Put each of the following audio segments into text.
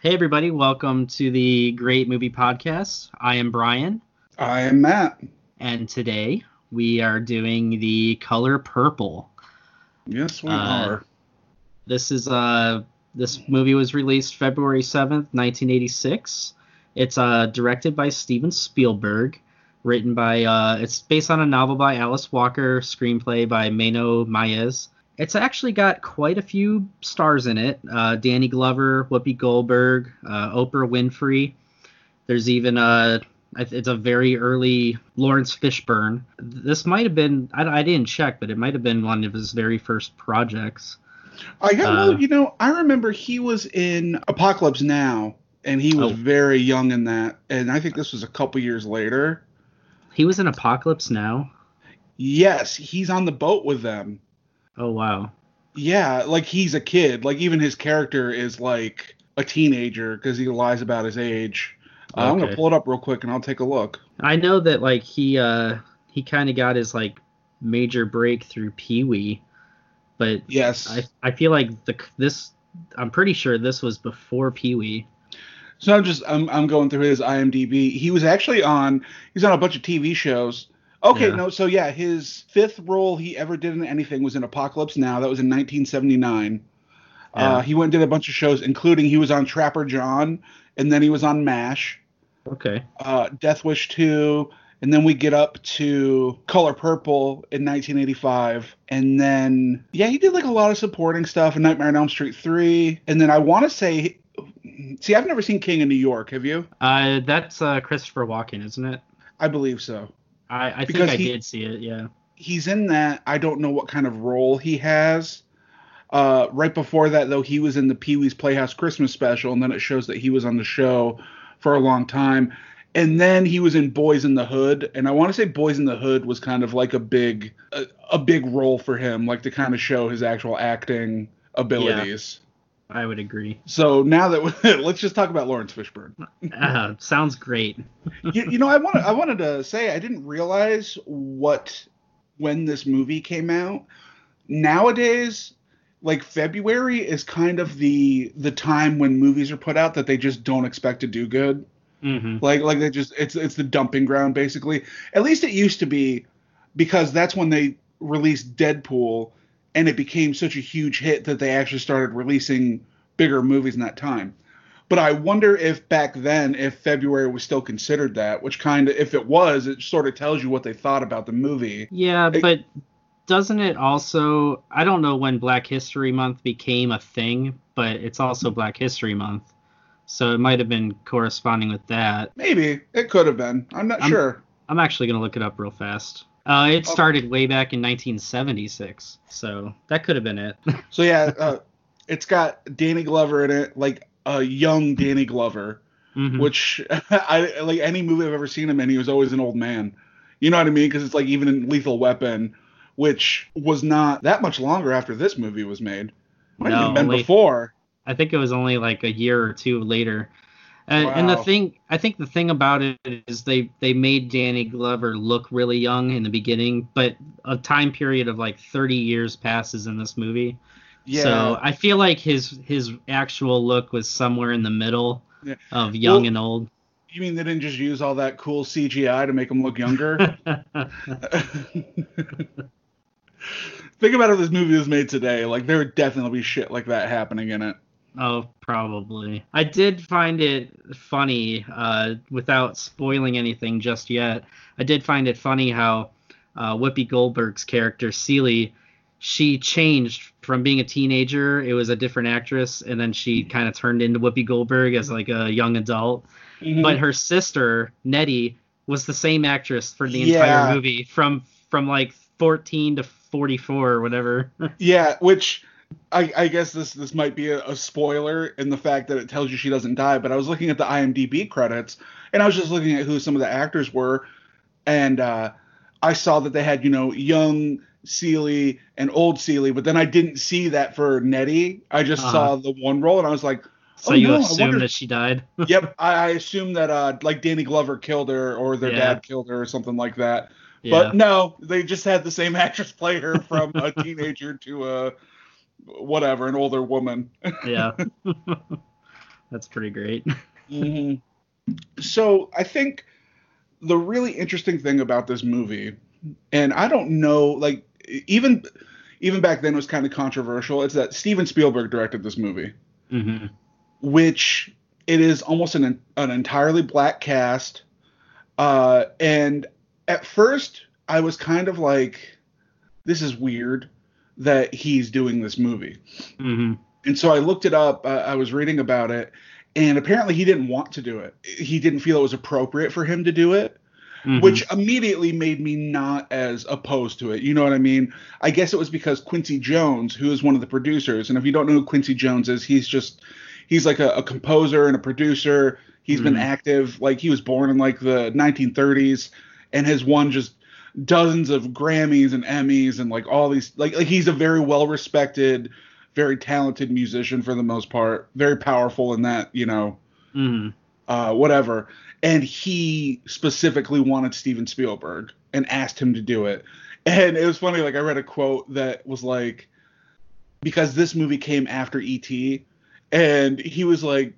Hey, everybody, welcome to the Great Movie Podcast. I am Brian, I am Matt. and today we are doing the color purple. Yes, we Uh, are. This is uh this movie was released February 7th, 1986. It's uh directed by Steven Spielberg, written by uh it's based on a novel by Alice Walker, screenplay by Menno Meyjes. It's actually got quite a few stars in it. Uh, Danny Glover, Whoopi Goldberg, uh, Oprah Winfrey. There's even a it's a very early Laurence Fishburne. This might have been I, I didn't check, but it might have been one of his very first projects. I got uh, well, you know, I remember he was in Apocalypse Now, and he was Oh. very young in that, and I think this was a couple years later. He was in Apocalypse Now. Yes, he's on the boat with them. Oh wow. Yeah, like he's a kid. Like even his character is like a teenager because he lies about his age. Uh, I'm gonna pull it up real quick and I'll take a look. I know that like he uh he kind of got his like major break through Pee Wee, but Yes. I I feel like the this I'm pretty sure this was before Pee Wee. So I'm just I'm I'm going through his IMDb. He was actually on he's on a bunch of TV shows. Okay, Yeah. no, so yeah, his fifth role he ever did in anything was in Apocalypse Now. That was in 1979. Yeah. Uh, he went and did a bunch of shows, including he was on Trapper John, and then he was on MASH, Okay. uh, Death Wish 2, and then we get up to Color Purple in 1985, and then yeah, he did like a lot of supporting stuff in Nightmare on Elm Street 3, and then I want to say, see, I've never seen King in New York. Have you? Uh that's uh Christopher Walken, isn't it? I believe so. I I think I he- did see it. Yeah. He's in that. I don't know what kind of role he has. Uh, right before that, though, he was in the Pee Wee's Playhouse Christmas special, and then it shows that he was on the show for a long time. And then he was in Boyz n the Hood, and I want to say Boyz n the Hood was kind of like a big, a, a big role for him, like to kind of show his actual acting abilities. I would agree. So now that let's just talk about Laurence Fishburne. Uh, sounds great. you, you know, I wanted I wanted to say I didn't realize what when this movie came out. Nowadays, like February is kind of the the time when movies are put out that they just don't expect to do good. hmm Like like they just it's it's the dumping ground basically. At least it used to be because that's when they released Deadpool and it became such a huge hit that they actually started releasing bigger movies in that time. But I wonder if back then if February was still considered that, which kind of if it was, it sort of tells you what they thought about the movie. Yeah, It- but doesn't it also? I don't know when Black History Month became a thing, but it's also Black History Month, so it might have been corresponding with that. Maybe it could have been. I'm not I'm- sure. I'm actually gonna look it up real fast. Uh, it started way back in 1976, so that could have been it. So yeah, uh, it's got Danny Glover in it, like a young Danny Glover. Mhm. which I like any movie I've ever seen him in, he was always an old man. You know what I mean? Because it's like even in Lethal Weapon, which was not that much longer after this movie was made. Might have No, even been only- before. I think it was only like a year or two later. And, and the thing, I think the thing about it is they they made Danny Glover look really young in the beginning, but a time period of like 30 years passes in this movie. Yeah. So I feel like his his actual look was somewhere in the middle Yeah. of young Well- and old. you mean they didn't just use all that cool CGI to make him look younger? Think about if this movie was made today. Like there would definitely be shit like that happening in it. Oh, probably. I did find it funny, uh, without spoiling anything just yet. I did find it funny how uh, Whoopi Goldberg's character Celie, she changed from being a teenager. It was a different actress, and then she kind of turned into Whoopi Goldberg as like a young adult. Mm-hmm. But her sister Nettie was the same actress for the Yeah. entire movie from from like 14 to 44 or whatever. Yeah, which I, I guess this this might be a, a spoiler in the fact that it tells you she doesn't die. But I was looking at the IMDb credits, and I was just looking at who some of the actors were, and uh, I saw that they had you know young Celie and old Celie, but then I didn't see that for Nettie. I just Uh-huh. saw the one role, and I was like, so Oh, you no, assume wonder- that she died. yep. I, I assumed that uh, like Danny Glover killed her or their Yeah. dad killed her or something like that. yeah. But no, they just had the same actress play her from a teenager to a whatever, an older woman. yeah. That's pretty great. Mhm. So I think the really interesting thing about this movie, and I don't know, like even even back then it was kind of controversial. It's that Steven Spielberg directed this movie, hmm which it is almost an an entirely black cast. Uh, and at first I was kind of like, this is weird that he's doing this movie. hmm And so I looked it up. Uh, I was reading about it, and apparently he didn't want to do it. He didn't feel it was appropriate for him to do it, hmm which immediately made me not as opposed to it. You know what I mean? I guess it was because Quincy Jones, who is one of the producers, and if you don't know who Quincy Jones is, he's just he's like a, a composer and a producer. He's been Mhm. active like he was born in like the 1930s and has won just dozens of Grammys and Emmys and like all these like like he's a very well respected, very talented musician for the most part, very powerful in that, you know, hmm uh, whatever. And he specifically wanted Steven Spielberg and asked him to do it. And it was funny, like I read a quote that was like, because this movie came after E.T. and he was like,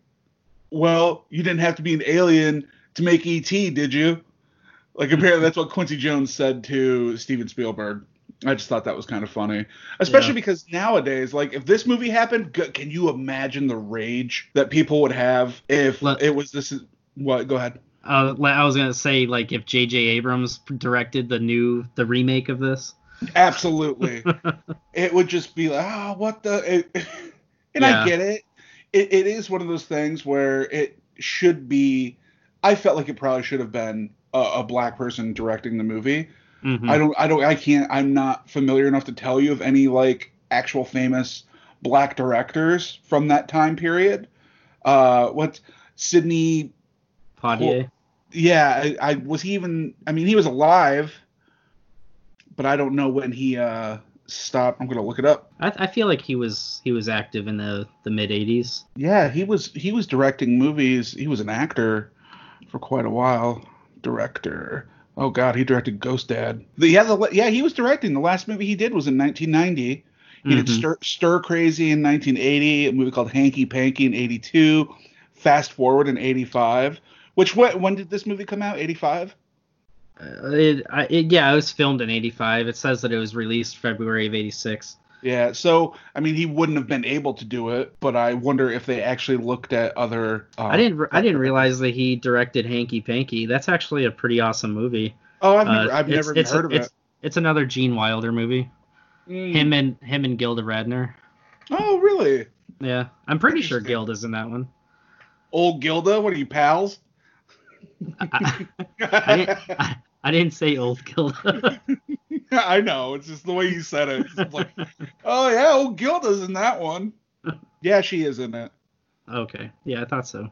Well, you didn't have to be an alien to make E.T., did you? Like apparently that's what Quincy Jones said to Steven Spielberg. I just thought that was kind of funny, especially Yeah. because nowadays, like if this movie happened, can you imagine the rage that people would have if Let- it was this? What? Go ahead. Uh, I was gonna say like if J.J. Abrams directed the new the remake of this. Absolutely, it would just be like, oh, what the? It, and I get it. it. It is one of those things where it should be. I felt like it probably should have been a, a black person directing the movie. Mhm. I don't I don't I can't I'm not familiar enough to tell you of any like actual famous black directors from that time period. Uh what Sidney Poitier. yeah, I, I was he even I mean he was alive but I don't know when he uh stopped. I'm going to look it up. I, I feel like he was he was active in the the mid '80s. Yeah, he was he was directing movies. He was an actor for quite a while. Director. Oh God, he directed Ghost Dad. The, yeah, the, yeah, he was directing. The last movie he did was in 1990. He did Mhm. Stir, Stir Crazy in 1980, a movie called Hanky Panky in 82, Fast Forward in 85. Which what when did this movie come out? 85. Uh, it, I, it, yeah, it was filmed in '85. It says that it was released February of '86. Yeah, so I mean, he wouldn't have been able to do it, but I wonder if they actually looked at other. Uh, I didn't re- I didn't realize that he directed Hanky Panky. That's actually a pretty awesome movie. Oh, I've Uh, never, I've never it's, heard of it's, it. It's another Gene Wilder movie. Mm. Him and him and Gilda Radner. Oh, really? Yeah, I'm pretty sure. Gilda's in that one. Old Gilda? What are you pals? I, I, I, I didn't say old Gilda. I know. It's just the way you said it. It's like, oh yeah, old Gilda's in that one. Yeah, she is in it. okay, yeah, I thought so.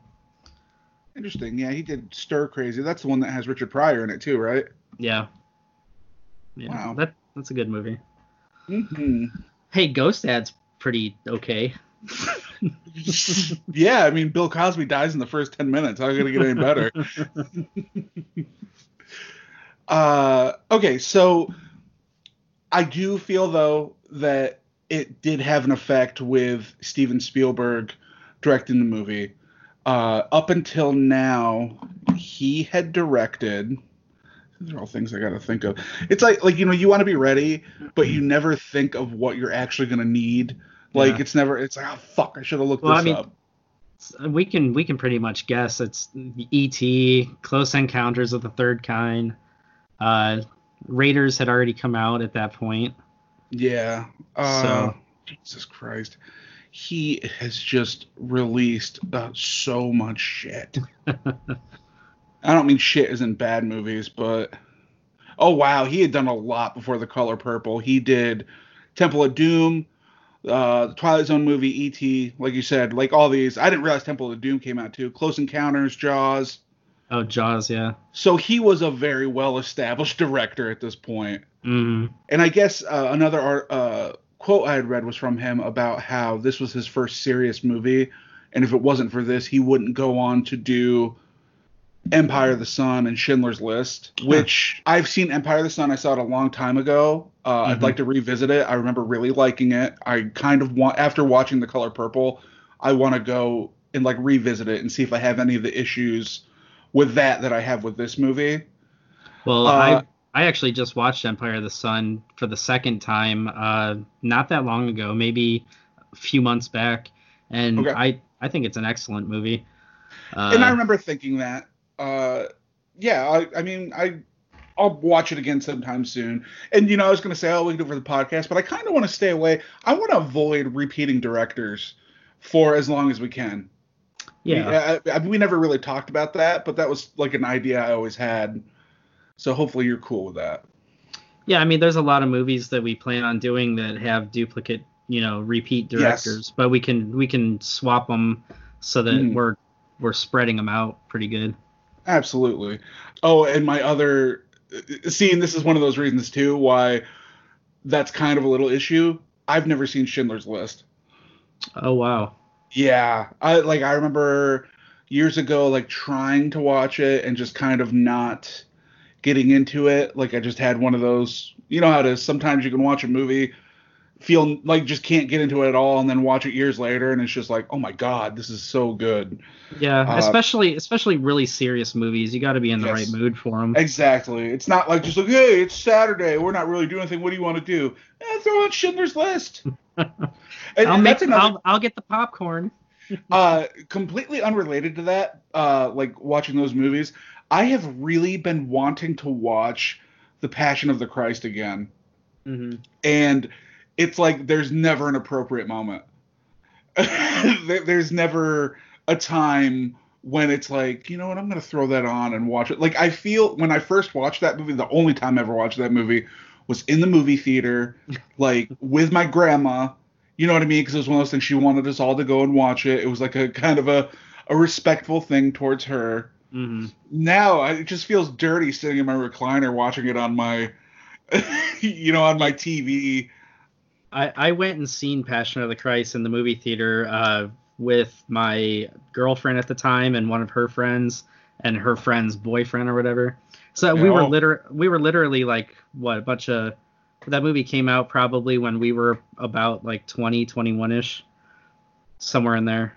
Interesting. Yeah, he did Stir Crazy. That's the one that has Richard Pryor in it too, right? Yeah. Yeah, Wow. that that's a good movie. hmm Hey, Ghost Dad's pretty okay. yeah, I mean, Bill Cosby dies in the first ten minutes. How gonna get any better? Uh, okay, so I do feel though that it did have an effect with Steven Spielberg directing the movie. Uh, up until now, he had directed. These are all things I got to think of. It's like like you know you want to be ready, but you never think of what you're actually gonna need. Like Yeah. it's never. It's like oh fuck, I should have looked Well, this I mean, up. we can we can pretty much guess it's E.T., Close Encounters of the Third Kind. Uh, Raiders had already come out at that point. Yeah. Uh, So- Jesus Christ. He has just released uh, so much shit. I don't mean shit is in bad movies, but oh wow, he had done a lot before The Color Purple. He did Temple of Doom, uh, the Twilight Zone movie, E.T., like you said, like all these. I didn't realize Temple of Doom came out too. Close Encounters, Jaws. Oh, Jaws, yeah. So he was a very well established director at this point. hmm And I guess uh, another art, uh, quote I had read was from him about how this was his first serious movie, and if it wasn't for this, he wouldn't go on to do Empire of the Sun and Schindler's List, which I've seen Empire of the Sun. I saw it a long time ago. Uh, I'd Mhm. like to revisit it. I remember really liking it. I kind of want after watching The Color Purple, I want to go and like revisit it and see if I have any of the issues with that that I have with this movie. Well, Uh, I I actually just watched Empire of the Sun for the second time, uh, not that long ago, maybe a few months back, and Okay. I I think it's an excellent movie. Uh, and I remember thinking that. Uh, yeah, I, I mean, I I'll watch it again sometime soon. And you know, I was gonna say, oh, we can do it for the podcast, but I kind of want to stay away. I want to avoid repeating directors for as long as we can. Yeah, We, I, I, we never really talked about that, but that was like an idea I always had. So hopefully you're cool with that. yeah. I mean, there's a lot of movies that we plan on doing that have duplicate, you know, repeat directors, but we can we can swap them so that Mhm. we're we're spreading them out pretty good. Absolutely. Oh, and my other seeing this is one of those reasons too why that's kind of a little issue. I've never seen Schindler's List. Oh wow. Yeah, I like I remember years ago like trying to watch it and just kind of not getting into it. Like I just had one of those, you know how it is. Sometimes you can watch a movie, feel like just can't get into it at all, and then watch it years later, and it's just like, oh my god, this is so good. Yeah, Uh, especially especially really serious movies. You got to be in the Yes. right mood for them. Exactly. It's not like just like, hey, it's Saturday, we're not really doing anything. What do you want to do? Eh, throw on Schindler's List. and, I'll make another I'll, I'll get the popcorn. uh completely unrelated to that uh like watching those movies i have really been wanting to watch the passion of the christ again. Hmm and it's like there's never an appropriate moment. There's never a time when it's like you know what i'm gonna throw that on and watch it. Like i feel when i first watched that movie the only time i ever watched that movie was in the movie theater like with my grandma you know what i mean? Because it was one of those things she wanted us all to go and watch it. It was like a kind of a, a respectful thing towards her. Hmm now I, it just feels dirty sitting in my recliner watching it on my you know on my tv I, I went and seen Passion of the Christ in the movie theater uh, with my girlfriend at the time and one of her friends and her friend's boyfriend or whatever. So we were liter we were literally like what a bunch of that movie came out probably when we were about like 20 21 ish somewhere in there.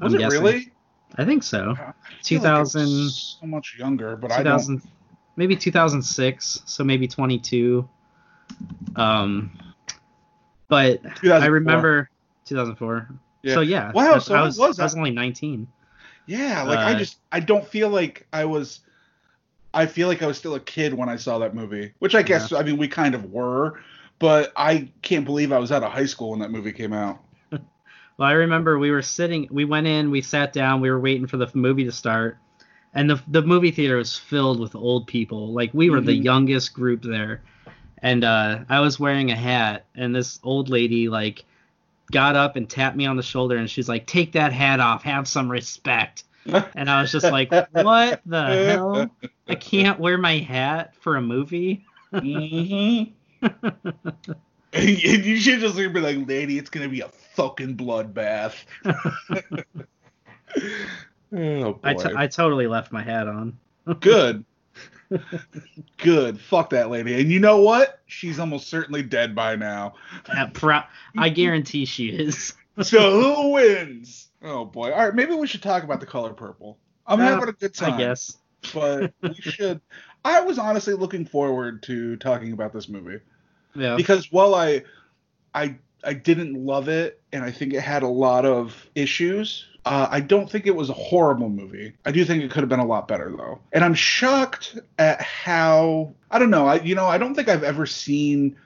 was I'm it guessing. really I think so. I feel like 2000 so much younger but i don't 2000 maybe 2006 so maybe 22 um but i remember 2004 Yeah. so yeah Wow, so I was, was I was that- only 19 Yeah, like I Uh, just I don't feel like I was I feel like I was still a kid when I saw that movie, which I guess I mean we kind of were, but I can't believe I was out of high school when that movie came out. well i remember we were sitting we went in we sat down we were waiting for the movie to start and the, the movie theater was filled with old people like we were the Mhm. youngest group there and uh i was wearing a hat and this old lady like got up and tapped me on the shoulder and she's like take that hat off have some respect and i was just like what the hell i can't wear my hat for a movie Mhm. and you should just be like, lady, it's gonna be a fucking bloodbath. oh boy. I, t- I totally left my hat on Good. Good. Fuck that lady. And you know what? She's almost certainly dead by now. Pro- i guarantee she is So who wins? Oh boy. All right, maybe we should talk about the color purple. I'm Uh, having a good time. i guess But we should. I was honestly looking forward to talking about this movie yeah because while I, I, I didn't love it, and I think it had a lot of issues. Uh, I don't think it was a horrible movie. I do think it could have been a lot better though. And I'm shocked at how I don't know. I you know I don't think I've ever seen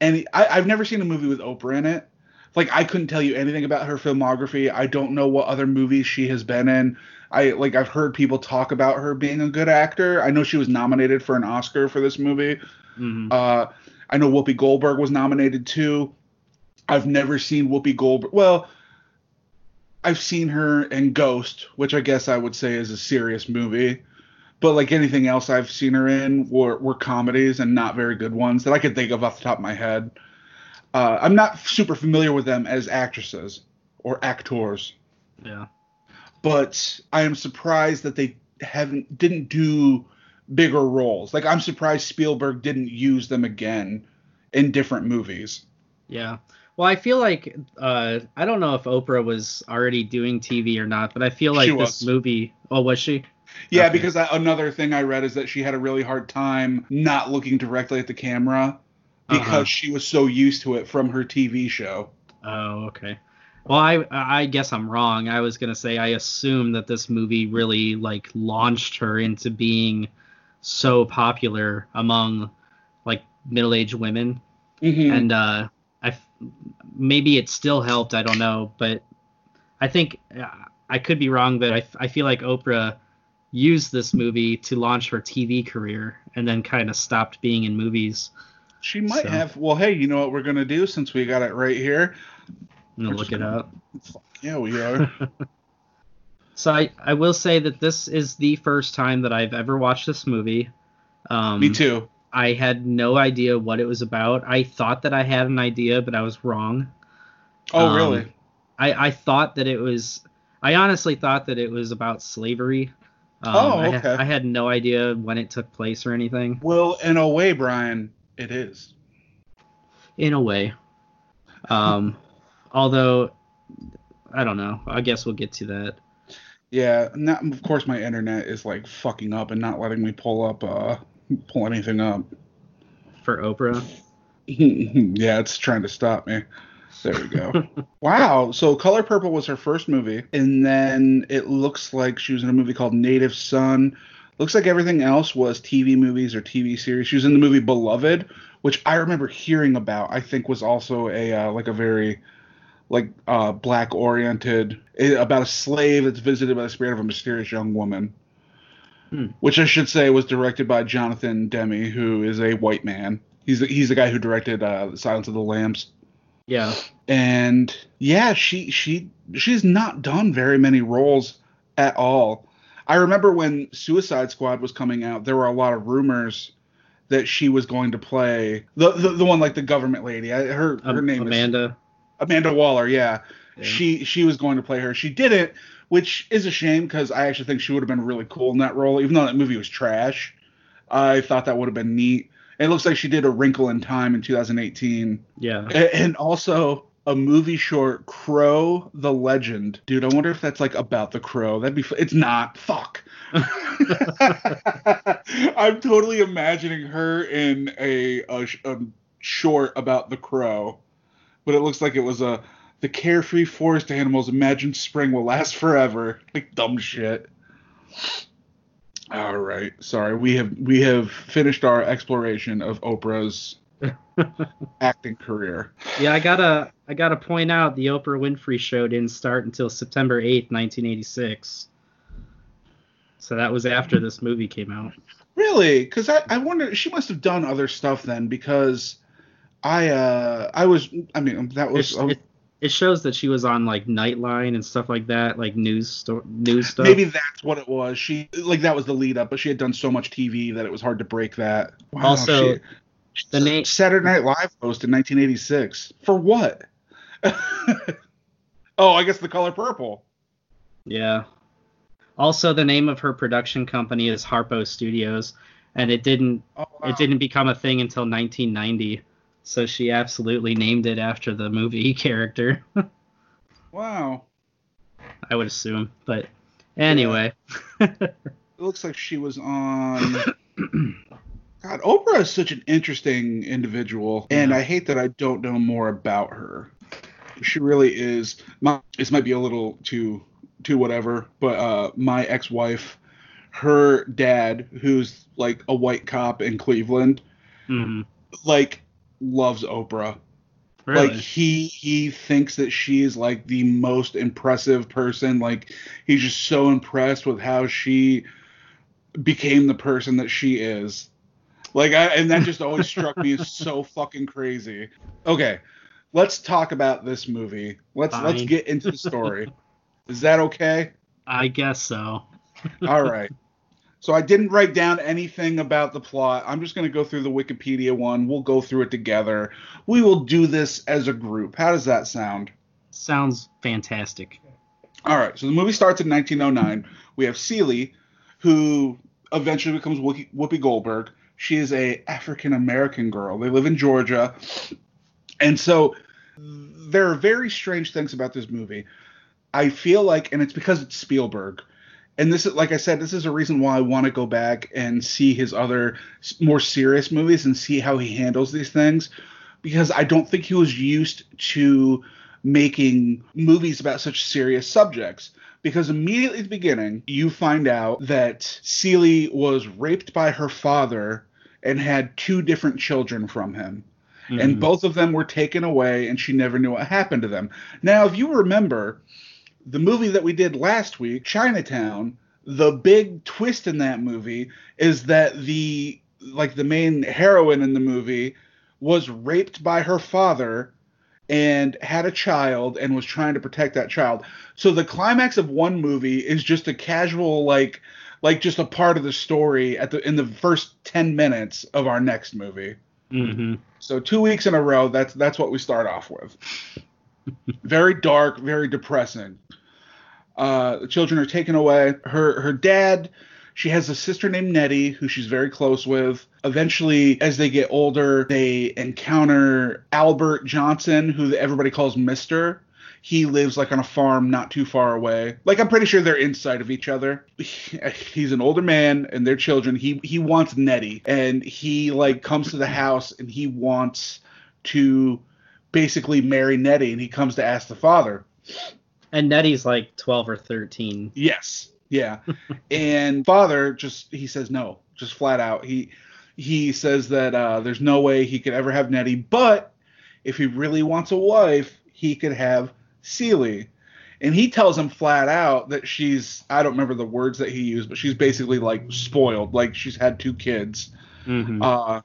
any. I, I've never seen a movie with Oprah in it. Like I couldn't tell you anything about her filmography. I don't know what other movies she has been in. I like I've heard people talk about her being a good actor. I know she was nominated for an Oscar for this movie. Mhm. Uh, I know Whoopi Goldberg was nominated too. I've never seen Whoopi Goldberg. Well, I've seen her in Ghost, which I guess I would say is a serious movie. But like anything else I've seen her in were, were comedies and not very good ones that I could think of off the top of my head. Uh, I'm not super familiar with them as actresses or actors, yeah but I am surprised that they haven't didn't do bigger roles. Like I'm surprised Spielberg didn't use them again in different movies. Yeah. Well, I feel like uh, I don't know if Oprah was already doing TV or not, but I feel like this movie. Oh, was she? Yeah, Okay. because I, another thing I read is that she had a really hard time not looking directly at the camera because Uh-huh. she was so used to it from her TV show. Oh, okay. Well, I I guess I'm wrong. I was gonna say I assume that this movie really like launched her into being so popular among like middle-aged women, Mhm. and uh, I maybe it still helped. I don't know, but I think uh, I could be wrong, but I I feel like Oprah used this movie to launch her TV career and then kind of stopped being in movies. She might so- have. Well, hey, you know what we're gonna do since we got it right here? I'm gonna look it up. Yeah, we are. So I, I will say that this is the first time that I've ever watched this movie. Um, Me too. I had no idea what it was about. I thought that I had an idea, but I was wrong. Oh, um, really? I, I thought that it was. I honestly thought that it was about slavery. Um, Oh, I ha- okay. I, had no idea when it took place or anything. Well, in a way, Brian, it is. In a way. Um, although, I don't know. I guess we'll get to that. Yeah, not, of course my internet is like fucking up and not letting me pull up uh pull anything up. For Oprah. yeah, it's trying to stop me. There we go. wow. So Color Purple was her first movie, and then it looks like she was in a movie called Native Son. Looks like everything else was TV movies or TV series. She was in the movie Beloved, which I remember hearing about. I think was also a uh, like a very like uh, black oriented about a slave that's visited by the spirit of a mysterious young woman. Hmm. Which I should say was directed by Jonathan Demme, who is a white man. He's the, he's the guy who directed uh, Silence of the Lambs Yeah. and yeah she she she's not done very many roles at all i remember when suicide squad was coming out there were a lot of rumors that she was going to play the the, the one like the government lady I, her her Um, name is Amanda. amanda waller yeah. Yeah. she she was going to play her she didn't which is a shame because i actually think she would have been really cool in that role even though that movie was trash i thought that would have been neat it looks like she did a wrinkle in time in 2018 Yeah. a- And also a movie short, Crow the Legend. Dude, I wonder if that's like about the crow. That'd be. F- it's not. Fuck. I'm totally imagining her in a, a, a short about the crow, but it looks like it was a the carefree forest animals imagine spring will last forever. Like dumb shit. All right. Sorry. We have we have finished our exploration of Oprah's acting career. Yeah, I gotta I gotta point out the Oprah Winfrey Show didn't start until September eighth, nineteen eighty six. So that was after this movie came out. Really? Because I, I wonder she must have done other stuff then because I uh I was I mean that was It, it, it shows that she was on like Nightline and stuff like that, like news sto- news stuff. maybe that's what it was. She like that was the lead up, but she had done so much TV that it was hard to break that. Wow, Also, she- the name Saturday Night Live host in 1986 for what? oh, I guess the color purple. Yeah. Also, the name of her production company is Harpo Studios, and it didn't Oh, wow. it didn't become a thing until 1990. So she absolutely named it after the movie character. Wow. I would assume, but anyway. It looks like she was on. God, Oprah is such an interesting individual, and I hate that I don't know more about her. She really is. My, this might be a little too too whatever, but uh, my ex-wife, her dad, who's like a white cop in Cleveland, Mhm. like loves Oprah. Really? Like he he thinks that she is like the most impressive person. Like he's just so impressed with how she became the person that she is. Like I and that just always struck me as so fucking crazy. Okay, let's talk about this movie. Let's let's get into the story. is that okay? I guess so. All right. So I didn't write down anything about the plot. I'm just going to go through the Wikipedia one. We'll go through it together. We will do this as a group. How does that sound? Sounds fantastic. All right. So the movie starts in 1909. We have Celie, who eventually becomes Whoopi Goldberg. She is a African American girl. They live in Georgia, and so there are very strange things about this movie. I feel like, and it's because it's Spielberg. And this is, like I said, this is a reason why I want to go back and see his other more serious movies and see how he handles these things. Because I don't think he was used to making movies about such serious subjects. Because immediately at the beginning, you find out that Celie was raped by her father and had two different children from him. Mm-hmm. And both of them were taken away, and she never knew what happened to them. Now, if you remember, the movie that we did last week, Chinatown, the big twist in that movie is that the like the main heroine in the movie was raped by her father and had a child and was trying to protect that child. So the climax of one movie is just a casual like like just a part of the story at the in the first 10 minutes of our next movie. Mm-hmm. So two weeks in a row, that's that's what we start off with. very dark, very depressing. Uh, the children are taken away. Her her dad she has a sister named Nettie who she's very close with. Eventually, as they get older, they encounter Albert Johnson, who everybody calls Mister. He lives like on a farm not too far away. Like I'm pretty sure they're inside of each other. He's an older man and their children. He he wants Nettie and he like comes to the house and he wants to basically marry Nettie and he comes to ask the father. And Nettie's like 12 or 13. Yes. Yeah. and father just he says no, just flat out. He he says that uh, there's no way he could ever have Nettie, but if he really wants a wife, he could have Celie. And he tells him flat out that she's I don't remember the words that he used, but she's basically like spoiled, like she's had two kids. Mm-hmm. Uh,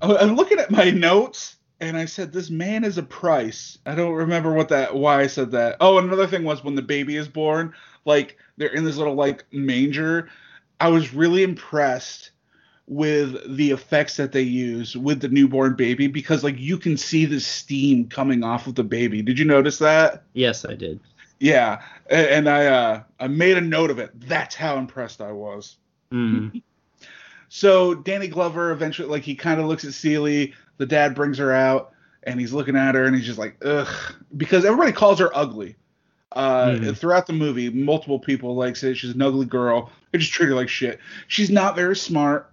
I'm looking at my notes and I said, "This man is a price." I don't remember what that why I said that. Oh, another thing was when the baby is born, like they're in this little like manger. I was really impressed with the effects that they use with the newborn baby because like you can see the steam coming off of the baby. Did you notice that? Yes, I did. Yeah, and I uh, I made a note of it. That's how impressed I was. Mm. so Danny Glover eventually like he kind of looks at Celie. The dad brings her out and he's looking at her and he's just like ugh because everybody calls her ugly. Uh, mm. Throughout the movie, multiple people like say she's an ugly girl. They just treat her like shit. She's not very smart.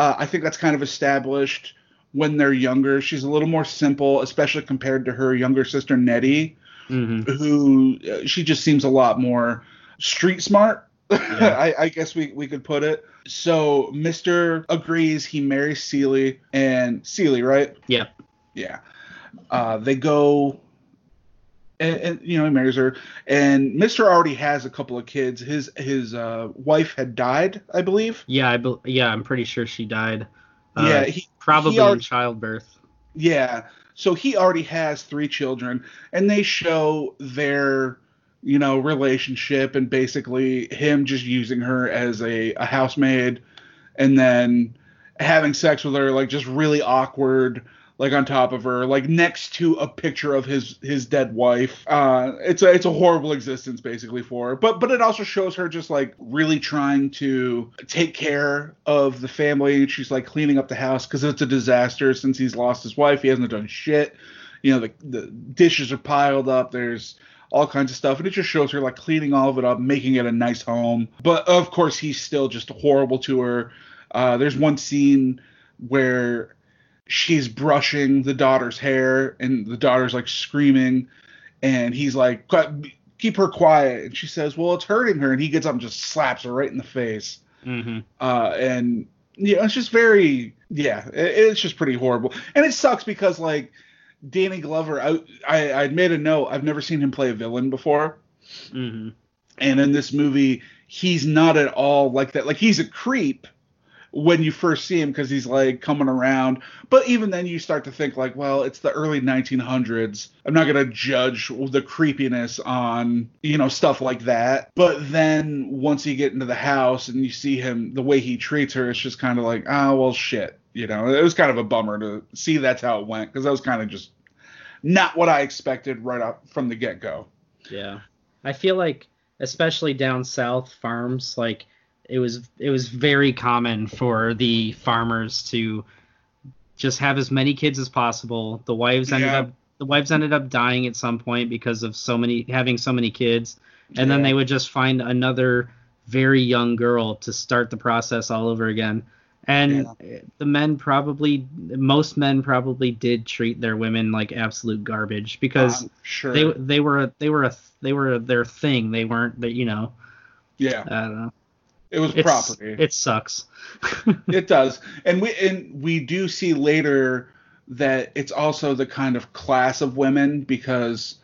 Uh, I think that's kind of established when they're younger. She's a little more simple, especially compared to her younger sister Nettie, mm-hmm. who uh, she just seems a lot more street smart. Yeah. I, I, guess we, we could put it. So Mister agrees. He marries Celie and Celie, right? Yeah. Yeah. Uh, they go and, and, you know he marries her. And mr already has a couple of kids. His his uh, wife had died i believe. Yeah i be- yeah i'm pretty sure she died. Uh, yeah he, probably he already, in childbirth. Yeah so he already has three children and they show their you know relationship and basically him just using her as a, a housemaid and then having sex with her like just really awkward like on top of her, like next to a picture of his his dead wife. Uh, it's a it's a horrible existence basically for her. But but it also shows her just like really trying to take care of the family. She's like cleaning up the house because it's a disaster since he's lost his wife. He hasn't done shit. You know the the dishes are piled up. There's all kinds of stuff. And it just shows her like cleaning all of it up, making it a nice home. But of course, he's still just horrible to her. Uh, there's one scene where she's brushing the daughter's hair and the daughter's like screaming. And he's like keep her quiet. And she says well it's hurting her. And he gets up and just slaps her right in the face. Mm-hmm. uh, and yeah it's just very yeah it, it's just pretty horrible. And it sucks because like danny glover i i i made a note i've never seen him play a villain before. Mm-hmm. and in this movie he's not at all like that. Like he's a creep when you first see him because he's like coming around. But even then, you start to think like, well, it's the early 1900s. I'm not gonna judge the creepiness on you know stuff like that. But then once you get into the house and you see him, the way he treats her, it's just kind of like, oh well, shit. You know, it was kind of a bummer to see that's how it went because that was kind of just not what I expected right up from the get go. Yeah, I feel like especially down south farms like it was it was very common for the farmers to just have as many kids as possible. The wives ended yeah. up the wives ended up dying at some point because of so many having so many kids, and then they would just find another very young girl to start the process all over again. And the men probably, most men probably did treat their women like absolute garbage because sure. they they were a, they were a they were their thing. They weren't that you know. yeah, I don't know. It was It's, property. It sucks. It does, and we and we do see later that it's also the kind of class of women because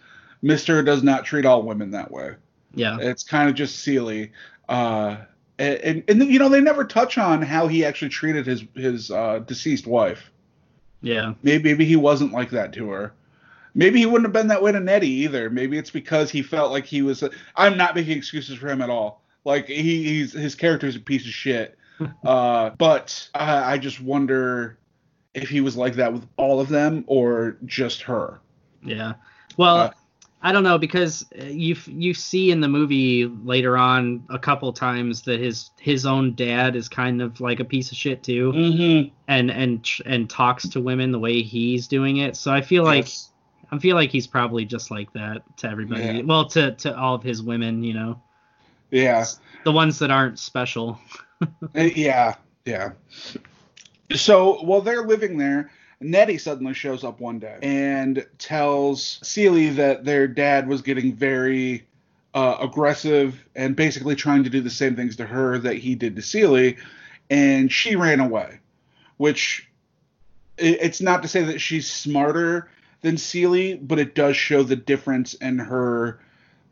Mister does not treat all women that way. yeah. It's kind of just Celie, uh, and, and and you know they never touch on how he actually treated his his uh, deceased wife. Yeah. Maybe maybe he wasn't like that to her. Maybe he wouldn't have been that way to Nettie either. Maybe it's because he felt like he was. I'm not making excuses for him at all. Like he, he's his character's a piece of shit. uh, but I, I just wonder if he was like that with all of them or just her. Yeah. Well, Uh, I don't know because uh, you you see in the movie later on a couple times that his his own dad is kind of like a piece of shit too, Mm-hmm. and and and talks to women the way he's doing it. So I feel like I feel like he's probably just like that to everybody. Yeah. Well, to to all of his women, you know, yeah. the ones that aren't special. Uh, Yeah, yeah. So while they're living there, Nettie suddenly shows up one day and tells Celie that their dad was getting very uh, aggressive and basically trying to do the same things to her that he did to Celie, and she ran away. Which it's not to say that she's smarter than Celie, but it does show the difference in her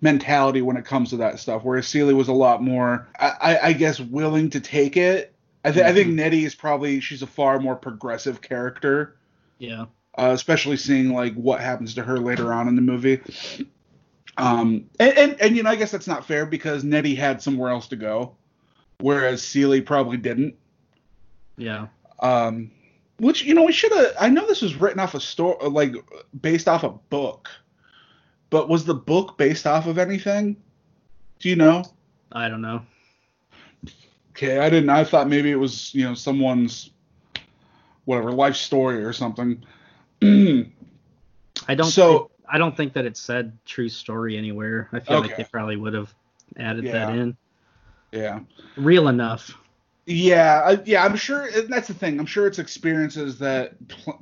mentality when it comes to that stuff. Whereas Celie was a lot more, I, I, guess, willing to take it. I, th- I think Nettie is probably she's a far more progressive character, Yeah. uh, especially seeing like what happens to her later on in the movie. Um, and, and and you know I guess that's not fair because Nettie had somewhere else to go, whereas Celie probably didn't. Yeah. Um, which you know we should have. I know this was written off a story, like based off a book, but was the book based off of anything? Do you know? I don't know. Okay, I didn't. I thought maybe it was you know someone's whatever life story or something. I don't. So- think, I don't think that it said true story anywhere. I feel like they probably would have added Yeah. that in. yeah, Real enough. Yeah, I, yeah. I'm sure and that's the thing. I'm sure it's experiences that pl-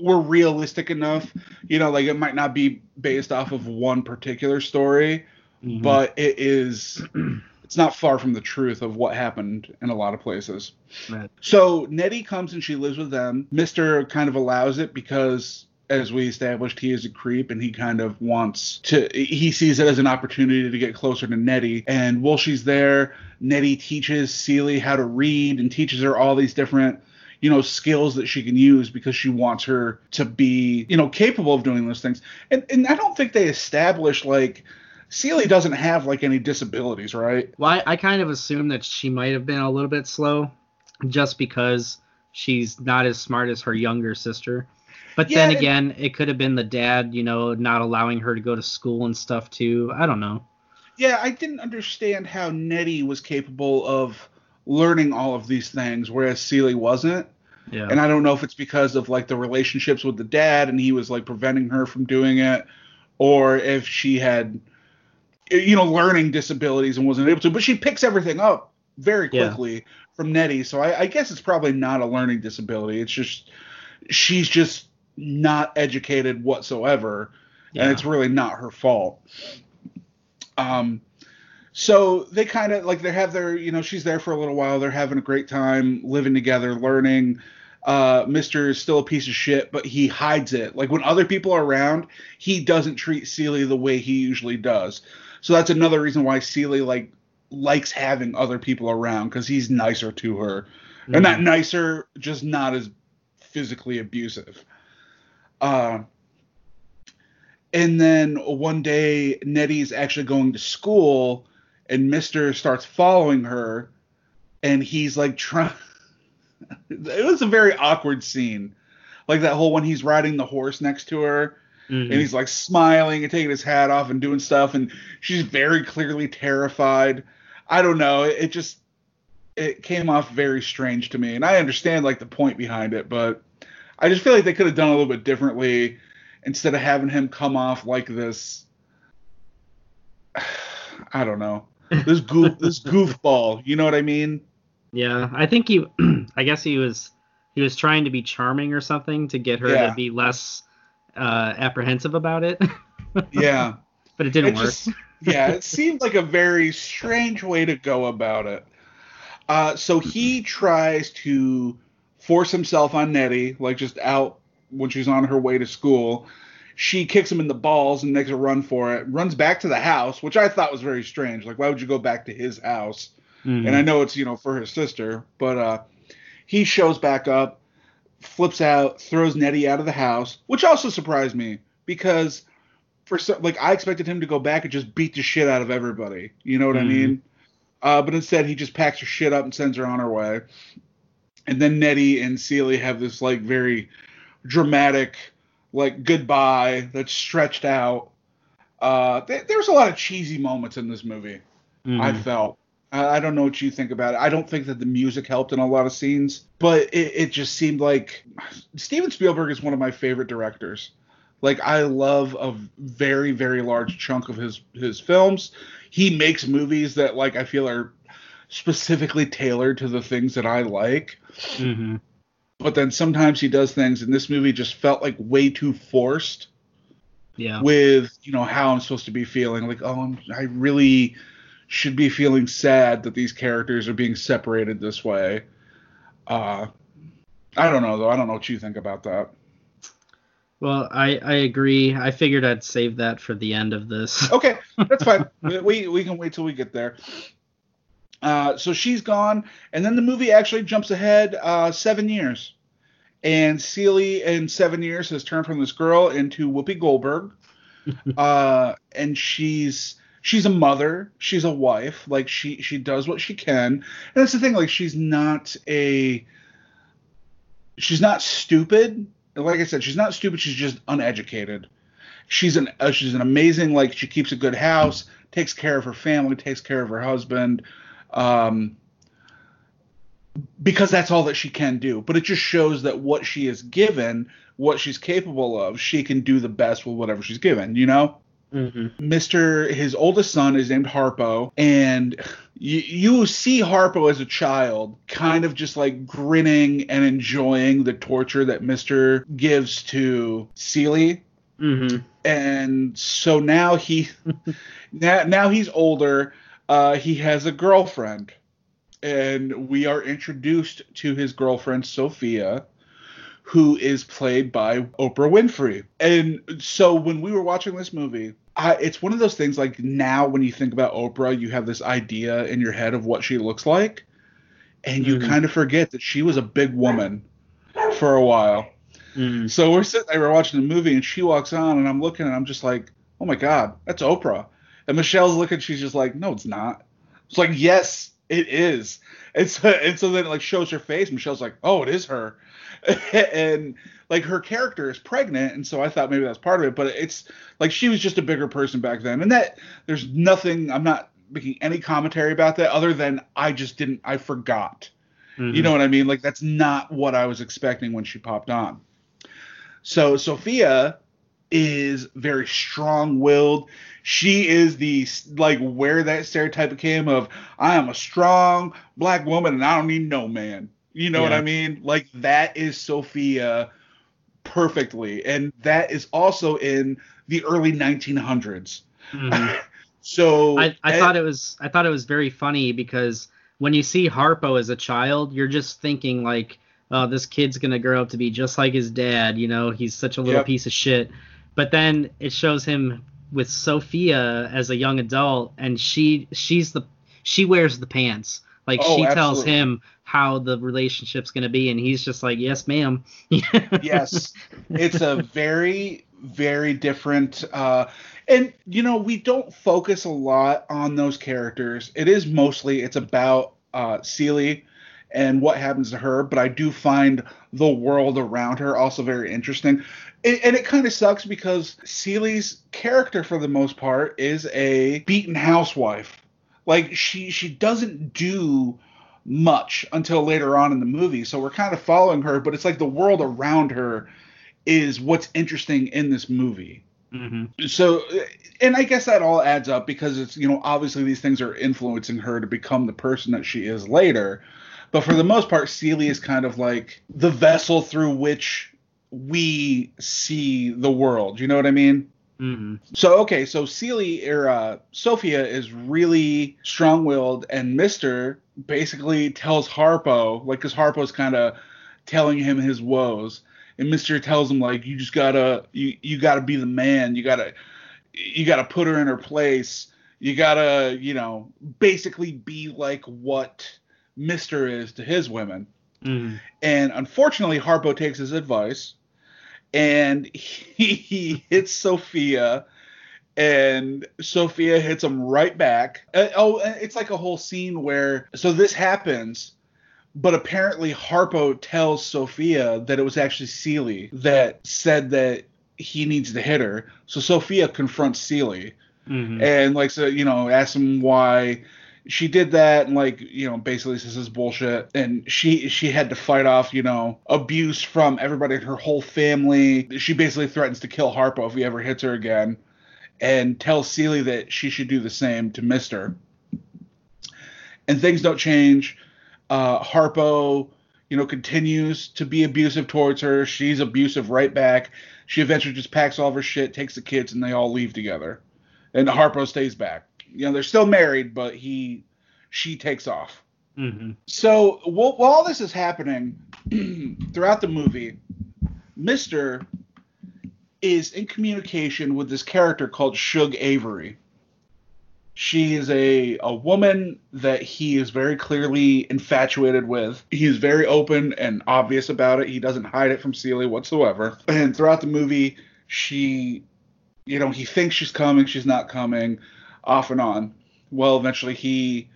were realistic enough. You know, like it might not be based off of one particular story, Mhm. but it is. It's not far from the truth of what happened in a lot of places. Right. So Nettie comes and she lives with them. Mister kind of allows it because, as we established, he is a creep and he kind of wants to. He sees it as an opportunity to get closer to Nettie. And while she's there, Nettie teaches Celie how to read and teaches her all these different. You know, skills that she can use because she wants her to be, you know, capable of doing those things. And and I don't think they established like Celie doesn't have like any disabilities, right? Well, I, I kind of assume that she might have been a little bit slow, just because she's not as smart as her younger sister. But Yeah, then again, it could have been the dad, you know, not allowing her to go to school and stuff too. I don't know. Yeah, I didn't understand how Nettie was capable of learning all of these things, whereas Celie wasn't. Yeah. And I don't know if it's because of like the relationships with the dad and he was like preventing her from doing it, or if she had, you know, learning disabilities and wasn't able to. But she picks everything up very Yeah. quickly from Nettie, so I, I guess it's probably not a learning disability. It's just she's just not educated whatsoever yeah. and it's really not her fault. Um, so they kind of like they have their, you know, she's there for a little while. They're having a great time living together, learning. Uh, Mister is still a piece of shit, but he hides it. Like when other people are around, he doesn't treat Celie the way he usually does. So that's another reason why Celie like likes having other people around because he's nicer to her, Mhm. and not nicer, just not as physically abusive. Uh, and then one day, Nettie's actually going to school, and Mister starts following her, and he's like trying. it was a very awkward scene, like that whole when he's riding the horse next to her, Mhm. and he's like smiling and taking his hat off and doing stuff, and she's very clearly terrified. I don't know. It, it just it came off very strange to me, and I understand like the point behind it, but I just feel like they could have done a little bit differently instead of having him come off like this I don't know. This goof this goofball, you know what I mean? Yeah, I think he I guess he was he was trying to be charming or something to get her Yeah. to be less uh apprehensive about it. Yeah. but it didn't It work. just- yeah, it seemed like a very strange way to go about it. Uh, so he tries to force himself on Nettie, like just out when she's on her way to school. She kicks him in the balls and makes a run for it. Runs back to the house, which I thought was very strange. Like, why would you go back to his house? Mhm. And I know it's you know for his sister, but uh, he shows back up, flips out, throws Nettie out of the house, which also surprised me because for so, like I expected him to go back and just beat the shit out of everybody. You know what I Mhm. mean? Uh, but instead he just packs her shit up and sends her on her way. And then Nettie and Celie have this like very dramatic like goodbye that's stretched out. Uh, th- there's a lot of cheesy moments in this movie. I Mhm. felt. I I don't know what you think about it. I don't think that the music helped in a lot of scenes, but it, it just seemed like Steven Spielberg is one of my favorite directors. Like I love a very very large chunk of his his films. He makes movies that like I feel are specifically tailored to the things that I like. Mhm. But then sometimes he does things, and this movie just felt like way too forced Yeah. with you know how I'm supposed to be feeling. Like, oh, I'm, I really should be feeling sad that these characters are being separated this way. Uh, I don't know though. I don't know what you think about that. Well, I I agree. I figured I'd save that for the end of this. Okay, that's fine. we, we we can wait till we get there. Uh, so she's gone, and then the movie actually jumps ahead uh, seven years, and Celie in seven years has turned from this girl into Whoopi Goldberg, uh, and she's she's a mother, she's a wife, like she she does what she can, and that's the thing, like she's not a she's not stupid. Like I said, she's not stupid. She's just uneducated. She's an uh, she's an amazing like she keeps a good house takes care of her family takes care of her husband um because that's all that she can do but it just shows that what she is given what she's capable of she can do the best with whatever she's given you know hmm Mr. His oldest son is named Harpo, and you, you see Harpo as a child kind of just like grinning and enjoying the torture that Mr. gives to Celie. hmm And so now he now, now he's older. Uh, he has a girlfriend, and we are introduced to his girlfriend Sophia, who is played by Oprah Winfrey. And so when we were watching this movie, I, it's one of those things like now when you think about Oprah, you have this idea in your head of what she looks like, and you Mhm. kind of forget that she was a big woman for a while. hmm So we're sitting there, we're watching the movie, and she walks on, and I'm looking, and I'm just like, oh my god, that's Oprah. And Michelle's looking, she's just like, no, it's not. It's like, yes, it is. And so, and so then it like shows her face. Michelle's like, oh, it is her. and like her character is pregnant, and so I thought maybe that's part of it. But it's like she was just a bigger person back then, and that there's nothing. I'm not making any commentary about that other than I just didn't. I forgot. You mm-hmm. know what I mean? Like that's not what I was expecting when she popped on. So Sophia is very strong-willed. She is the like where that stereotype came of I am a strong black woman and I don't need no man. You know what I mean? Like that is Sophia perfectly, and that is also in the early 1900s. Mhm. So I, I and- thought it was I thought it was very funny because when you see Harpo as a child, you're just thinking like, oh, this kid's gonna grow up to be just like his dad. You know, he's such a little Yep. piece of shit. But then it shows him with Sophia as a young adult, and she she's the she wears the pants. Like Oh, she tells him how the relationship's gonna be, and he's just like, yes, ma'am. yes it's a very very different uh and you know we don't focus a lot on those characters it is mostly it's about uh Celie and what happens to her but i do find the world around her also very interesting and, and it kind of sucks because Celie's character for the most part is a beaten housewife like she she doesn't do much until later on in the movie so we're kind of following her but it's like the world around her is what's interesting in this movie. Mm-hmm. So, and I guess that all adds up because it's, you know, obviously these things are influencing her to become the person that she is later. But for the most part, Celie is kind of like the vessel through which we see the world. You know what I mean? Mm-hmm. So okay, so Celie or uh, Sophia is really strong-willed, and Mister basically tells Harpo, like, because Harpo's kind of telling him his woes, and Mister tells him like, you just gotta, you you gotta be the man, you gotta, you gotta put her in her place, you gotta, you know, basically be like what Mister is to his women. Mm-hmm. And unfortunately, Harpo takes his advice and he, he hits Sophia, and Sophia hits him right back. Uh, oh, it's like a whole scene where so this happens, but apparently Harpo tells Sophia that it was actually Celie that said that he needs to hit her. So Sophia confronts Celie Mm-hmm. and like so you know asks him why she did that and like you know basically says this is bullshit. And she she had to fight off you know abuse from everybody in her whole family. She basically threatens to kill harpo if he ever hits her again and tells Celie that she should do the same to mister and things don't change. Uh harpo you know continues to be abusive towards her. She's abusive right back. She eventually just packs all of her shit takes the kids and they all leave together. And Harpo stays back. You know, they're still married, but he she takes off. Mm-hmm. So while, while all this is happening throughout the movie, Mister is in communication with this character called Shug Avery. She is a, a woman that he is very clearly infatuated with. He is very open and obvious about it. He doesn't hide it from Celie whatsoever. And throughout the movie, she you know, he thinks she's coming, she's not coming, off and on. Well, eventually he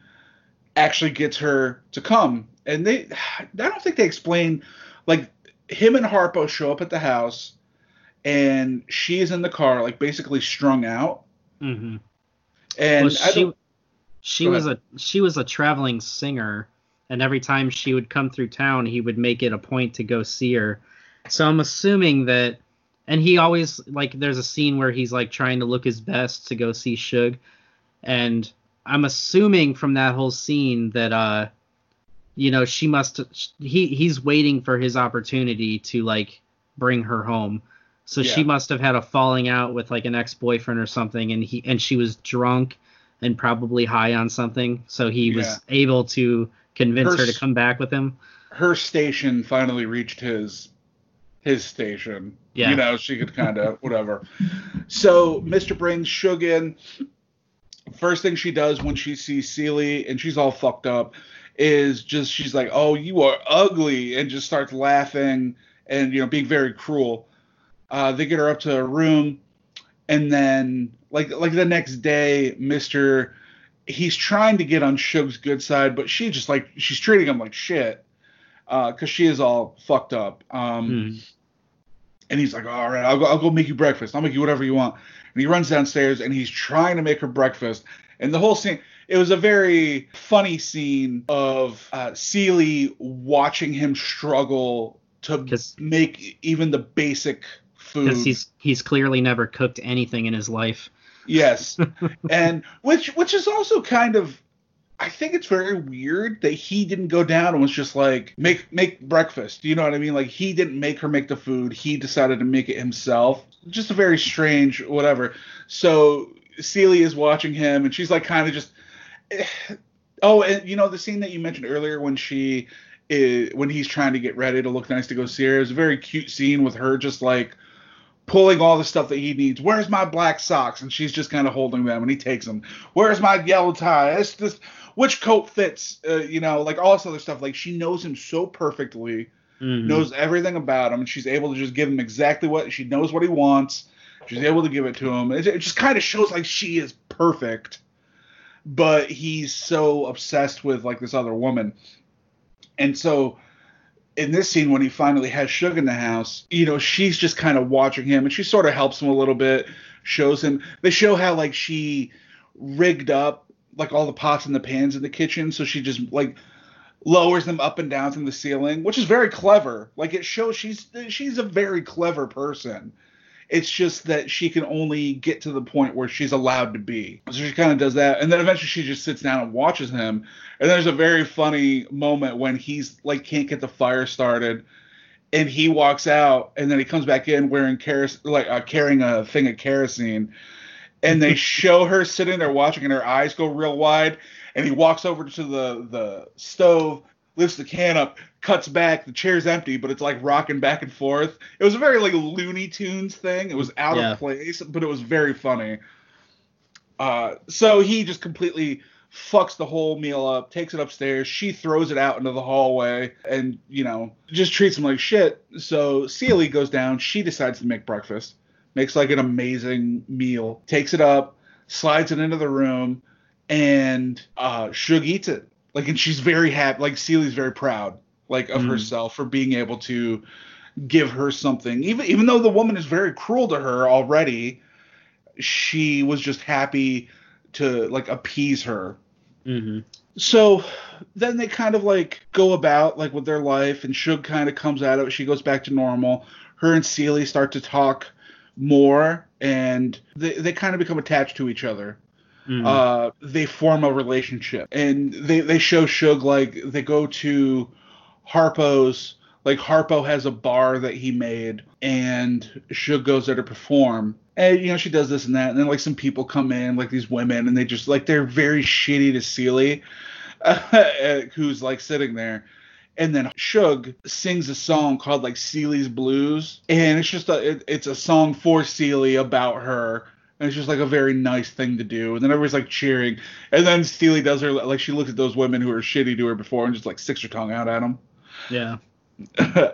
actually gets her to come. And they, I don't think they explain, like, him and Harpo show up at the house, and she's in the car, like, basically strung out. Mm-hmm. And well, she she was a she was a traveling singer, and every time she would come through town, he would make it a point to go see her. So I'm assuming that, and he always like there's a scene where he's like trying to look his best to go see Shug, and I'm assuming from that whole scene that uh, you know, she must he he's waiting for his opportunity to like bring her home. So she must have had a falling out with like an ex-boyfriend or something, and he and she was drunk and probably high on something, so he Yeah. was able to convince Her her to come back with him. her station finally reached his his station. Yeah. You know, she could kind of whatever. So Mr. brings Shug in. First thing she does when she sees Celie and she's all fucked up is just she's like, "Oh, you are ugly," and just starts laughing and you know being very cruel. Uh, they get her up to her room, and then like like the next day, Mister he's trying to get on Shug's good side, but she just like she's treating him like shit because she is all fucked up. Um, Mm. and he's like, all right, I'll go, I'll go make you breakfast. I'll make you whatever you want. And he runs downstairs and he's trying to make her breakfast. And the whole scene, it was a very funny scene of uh, watching him struggle to make even the basic food. Because he's he's clearly never cooked anything in his life. Yes, and which which is also kind of, I think it's very weird that he didn't go down and was just like make make breakfast. You know what I mean? Like he didn't make her make the food. He decided to make it himself. Just a very strange whatever. So Celie is watching him and she's like kind of just. Oh, and you know the scene that you mentioned earlier when she. Is, when he's trying to get ready to look nice to go see her, it was a very cute scene with her just like pulling all the stuff that he needs. Where's my black socks? And she's just kind of holding them, and he takes them. Where's my yellow tie? It's this. Which coat fits? Uh, you know, like all this other stuff. Like she knows him so perfectly, Mhm. knows everything about him, and she's able to just give him exactly what she knows what he wants. She's able to give it to him. It, it just kind of shows like she is perfect, but he's so obsessed with like this other woman, and so in this scene when he finally has Shug in the house, you know, she's just kind of watching him and she sort of helps him a little bit, shows him they show how like she rigged up like all the pots and the pans in the kitchen, so she just like lowers them up and down from the ceiling, which is very clever. Like it shows she's she's a very clever person. It's just that she can only get to the point where she's allowed to be. So she kind of does that, and then eventually she just sits down and watches him. And there's a very funny moment when he's like can't get the fire started, and he walks out, and then he comes back in wearing keros- like uh, carrying a thing of kerosene, and they show her sitting there watching, and her eyes go real wide, and he walks over to the the stove, lifts the can up, cuts back, the chair's empty, but it's like rocking back and forth. It was a very like Looney Tunes thing. It was out Yeah. of place, but it was very funny. Uh, so he just completely fucks the whole meal up, takes it upstairs. She throws it out into the hallway, and you know just treats him like shit. So Celie goes down. She decides to make breakfast, makes like an amazing meal, takes it up, slides it into the room, and uh, Shug eats it. Like, and she's very happy. Like Celie's very proud, like of Mhm. herself for being able to give her something, even even though the woman is very cruel to her already. She was just happy to like appease her hmm so then they kind of like go about like with their life and Shug kind of comes out of it. She goes back to normal. Her and Celie start to talk more and they, they kind of become attached to each other. Hmm Uh, they form a relationship and they, they show Shug like they go to Harpo's like Harpo has a bar that he made and Shug goes there to perform. And you know, she does this and that, and then like some people come in, like these women, and they just like they're very shitty to Celie, who's like sitting there. And then Shug sings a song called like Celie's Blues, and it's just a it, it's a song for Celie about her, and it's just like a very nice thing to do. And then everybody's like cheering, and then Celie does her like she looks at those women who are shitty to her before and just like sticks her tongue out at them. Yeah.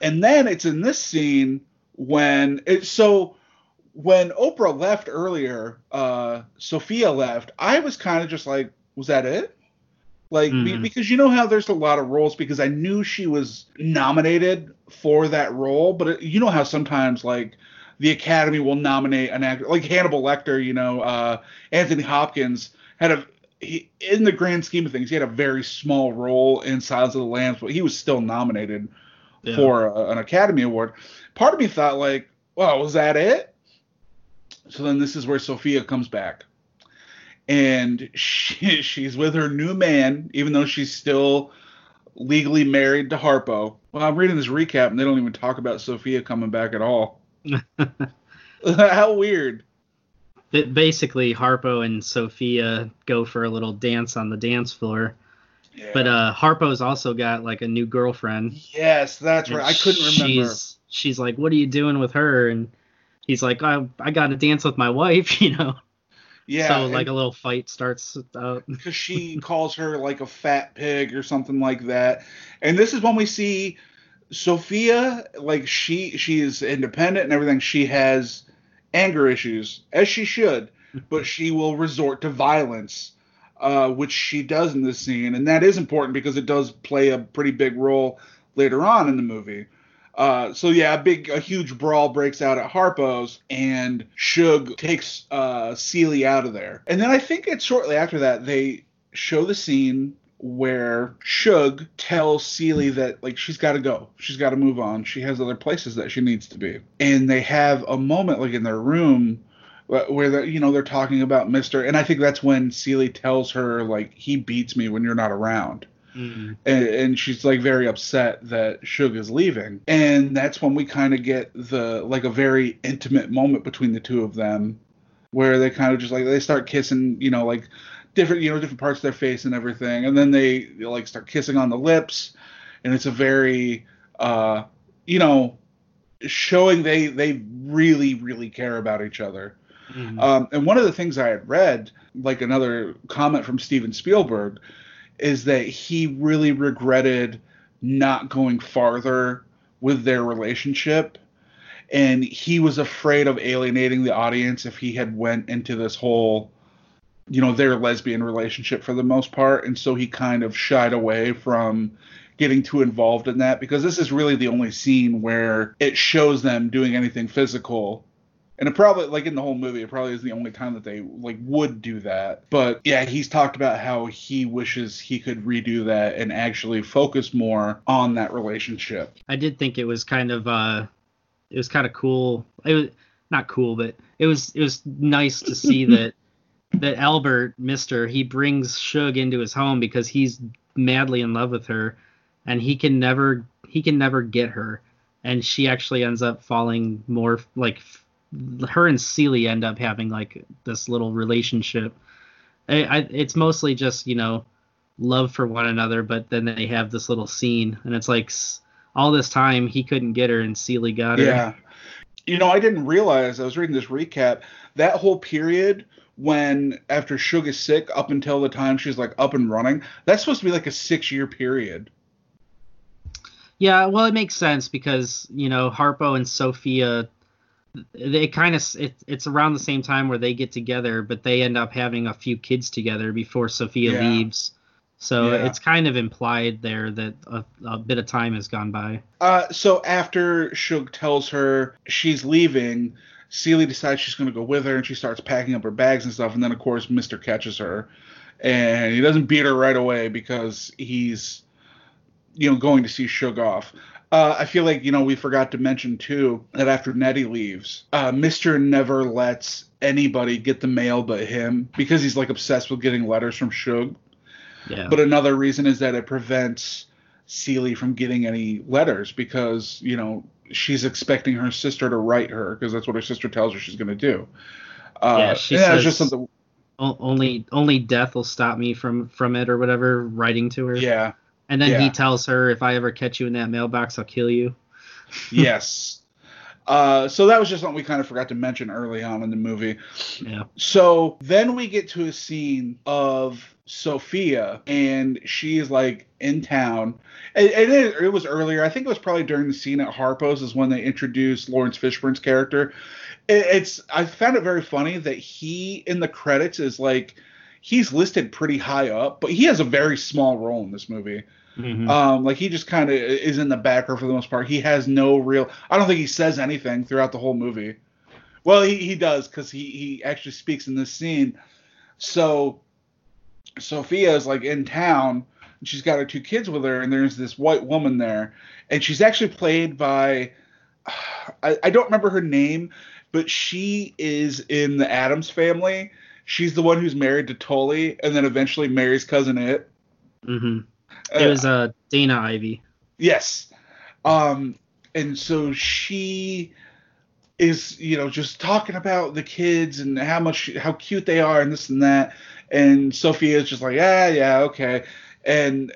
and then it's in this scene when it so when Oprah left earlier, uh Sophia left, I was kind of just like, was that it? Like Mhm. because you know how there's a lot of roles because I knew she was nominated for that role, but it, you know how sometimes like the Academy will nominate an actor like Hannibal Lecter, you know, uh Anthony Hopkins had a he, in the grand scheme of things, he had a very small role in Silence of the Lambs, but he was still nominated Yeah. for a, an Academy Award. Part of me thought like, well, was that it? So then this is where Sophia comes back, and she, she's with her new man, even though she's still legally married to Harpo. Well, I'm reading this recap, and they don't even talk about Sophia coming back at all. How weird. Ba- Basically, Harpo and Sophia go for a little dance on the dance floor. Yeah. But uh, Harpo's also got like a new girlfriend. yes, that's right. I couldn't remember. She's, she's like, "What are you doing with her?" And he's like, "I I got to dance with my wife," you know. Yeah, so like a little fight starts out. because she calls her like a fat pig or something like that. And this is when we see Sophia, like she she is independent and everything. She has anger issues, as she should, but she will resort to violence, uh, which she does in this scene, and that is important because it does play a pretty big role later on in the movie. Uh, so yeah, a big, a huge brawl breaks out at Harpo's, and Shug takes uh, Celie out of there. And then I think it's shortly after that they show the scene where Shug tells Celie that like she's got to go, she's got to move on, she has other places that she needs to be, and they have a moment like in their room where they're, you know they're talking about Mister, and I think that's when Celie tells her like he beats me when you're not around Mm. and, and she's like very upset that Shug is leaving. And that's when we kind of get the like a very intimate moment between the two of them, where they kind of just like they start kissing, you know, like different you know different parts of their face and everything, and then they like start kissing on the lips, and it's a very uh you know showing they they really really care about each other. Mm. Um, and one of the things I had read, like another comment from Steven Spielberg, is that he really regretted not going farther with their relationship and he was afraid of alienating the audience if he had went into this whole you know their lesbian relationship for the most part and so he kind of shied away from getting too involved in that because this is really the only scene where it shows them doing anything physical And it probably like in the whole movie, it probably is the only time that they like would do that. But yeah, he's talked about how he wishes he could redo that and actually focus more on that relationship. I did think it was kind of uh it was kind of cool. It was not cool, but it was it was nice to see that that Albert, Mister, he brings Shug into his home because he's madly in love with her, and he can never he can never get her, and she actually ends up falling more like her and Celie end up having like this little relationship. I, I, it's mostly just you know love for one another, but then they have this little scene, and it's like all this time he couldn't get her, and Celie got her. Yeah. You know, I didn't realize I was reading this recap that whole period when after Shug is sick up until the time she's like up and running, that's supposed to be like a six year period. Yeah, well, it makes sense because you know Harpo and Sophia, they kind of it, it's around the same time where they get together, but they end up having a few kids together before Sophia yeah. leaves. So yeah. it's kind of implied there that a, a, bit of time has gone by. Uh, so after Shug tells her she's leaving, Celie decides she's going to go with her, and she starts packing up her bags and stuff. And then, of course, Mister catches her, and he doesn't beat her right away because he's, you know, going to see Shug off. Uh, I feel like you know we forgot to mention too that after Nettie leaves, uh, Mister never lets anybody get the mail but him because he's like obsessed with getting letters from Shug. Yeah. But another reason is that it prevents Celie from getting any letters because you know she's expecting her sister to write her because that's what her sister tells her she's going to do. Uh, yeah, she says just something. Only only death will stop me from from it or whatever. Writing to her. Yeah. And then yeah. he tells her, if I ever catch you in that mailbox, I'll kill you. yes. Uh, so that was just something we kind of forgot to mention early on in the movie. Yeah. So then we get to a scene of Sophia, and she's like in town. And, and it, it, was earlier. I think it was probably during the scene at Harpo's is when they introduced Laurence Fishburne's character. It, it's I found it very funny that he in the credits is like he's listed pretty high up, but he has a very small role in this movie. Mm-hmm. Um, like he just kind of is in the background for the most part. He has no real. I don't think he says anything throughout the whole movie. Well, he, he does because he he actually speaks in this scene. So Sophia is like in town. And she's got her two kids with her, and there's this white woman there, and she's actually played by I, I don't remember her name, but she is in the Addams family. She's the one who's married to Tully, and then eventually marries cousin It. Mm-hmm. Uh, it was uh, Dana Ivey. Yes. Um, and so she is, you know, just talking about the kids and how much how cute they are and this and that and Sophia is just like, yeah, yeah, okay. And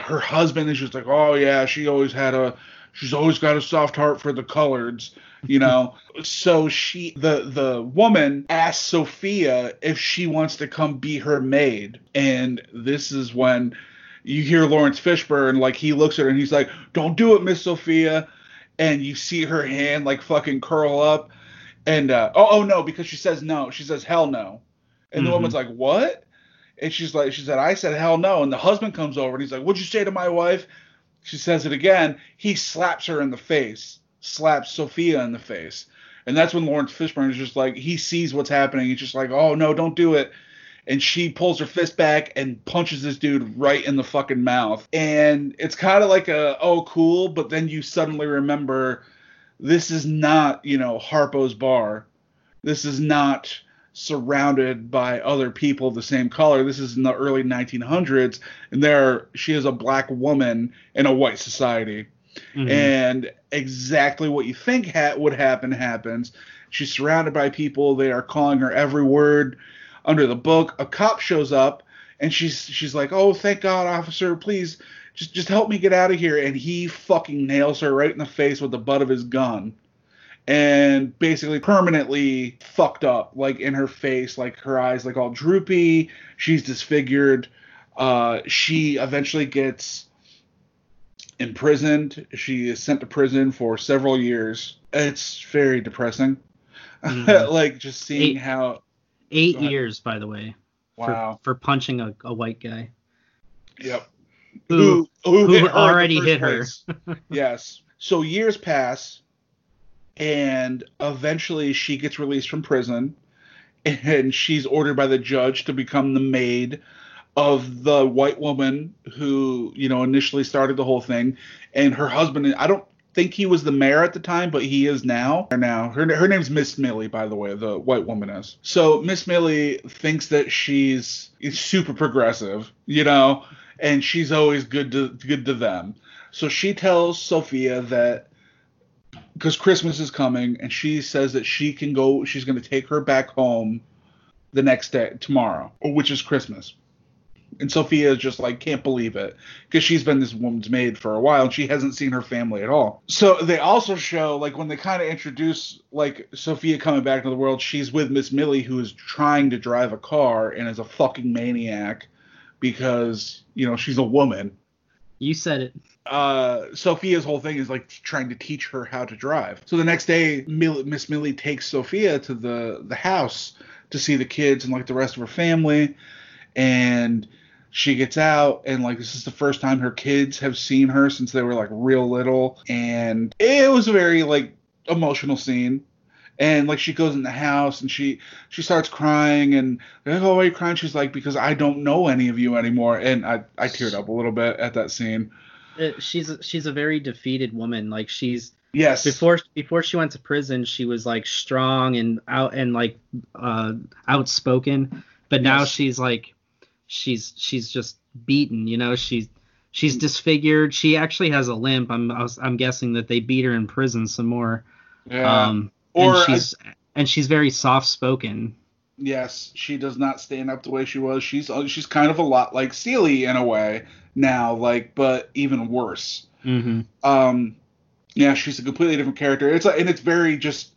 her husband is just like, oh yeah, she always had a, she's always got a soft heart for the coloreds, you know. so she, the the woman asks Sophia if she wants to come be her maid, and this is when you hear Laurence Fishburne like he looks at her and he's like, don't do it, Miss Sophia, and you see her hand like fucking curl up, and uh, oh oh no, because she says no, she says hell no and mm-hmm. the woman's like, "What?" And she's like, "She said I said hell no." And the husband comes over and he's like, "What'd you say to my wife?" She says it again. He slaps her in the face, slaps Sophia in the face, and that's when Laurence Fishburne is just like he sees what's happening. He's just like, "Oh no, don't do it." And she pulls her fist back and punches this dude right in the fucking mouth. And it's kind of like a oh cool, but then you suddenly remember this is not, you know, Harpo's bar. This is not surrounded by other people of the same color. This is in the early 1900s, and there she is a black woman in a white society. Mm-hmm. And exactly what you think ha- would happen happens. She's surrounded by people. They are calling her every word under the book. A cop shows up, and she's she's like, "Oh, thank God, officer! Please, just just help me get out of here." And he fucking nails her right in the face with the butt of his gun and basically permanently fucked up, like in her face, like her eyes like all droopy. She's disfigured. Uh, she eventually gets imprisoned. She is sent to prison for several years. It's very depressing. Mm-hmm. like just seeing how eight years, by the way. Wow. For, for punching a, a white guy. Yep. Who, who, who hit already hit her. yes. So years pass and eventually she gets released from prison and she's ordered by the judge to become the maid of the white woman who you know initially started the whole thing and her husband i don't think he was the mayor at the time but he is now now her, her name's miss millie by the way the white woman is so miss millie thinks that she's super progressive you know and she's always good to good to them so she tells sophia that because Christmas is coming, and she says that she can go. She's going to take her back home the next day, tomorrow, which is Christmas. And Sophia is just like can't believe it because she's been this woman's maid for a while and she hasn't seen her family at all. So they also show like when they kind of introduce like Sophia coming back into the world, she's with Miss Millie who is trying to drive a car and is a fucking maniac because you know she's a woman. You said it uh, Sophia's whole thing is like trying to teach her how to drive. So the next day, Miss Millie takes Sophia to the the house to see the kids and like the rest of her family, and she gets out and like this is the first time her kids have seen her since they were like real little, and it was a very like emotional scene. And like she goes in the house and she she starts crying and like, oh, why are you crying? She's like, because I don't know any of you anymore. And I I teared up a little bit at that scene she's she's a very defeated woman. Like she's yes before before she went to prison, she was like strong and out and like uh, outspoken, but now yes. she's like she's she's just beaten. You know, she's she's disfigured. She actually has a limp. I'm I'm guessing that they beat her in prison some more. Yeah. Um, or and she's I, and she's very soft spoken. Yes, she does not stand up the way she was. She's she's kind of a lot like Celie in a way, now, like, but even worse. Mm-hmm. Um, yeah, she's a completely different character. It's and it's very just.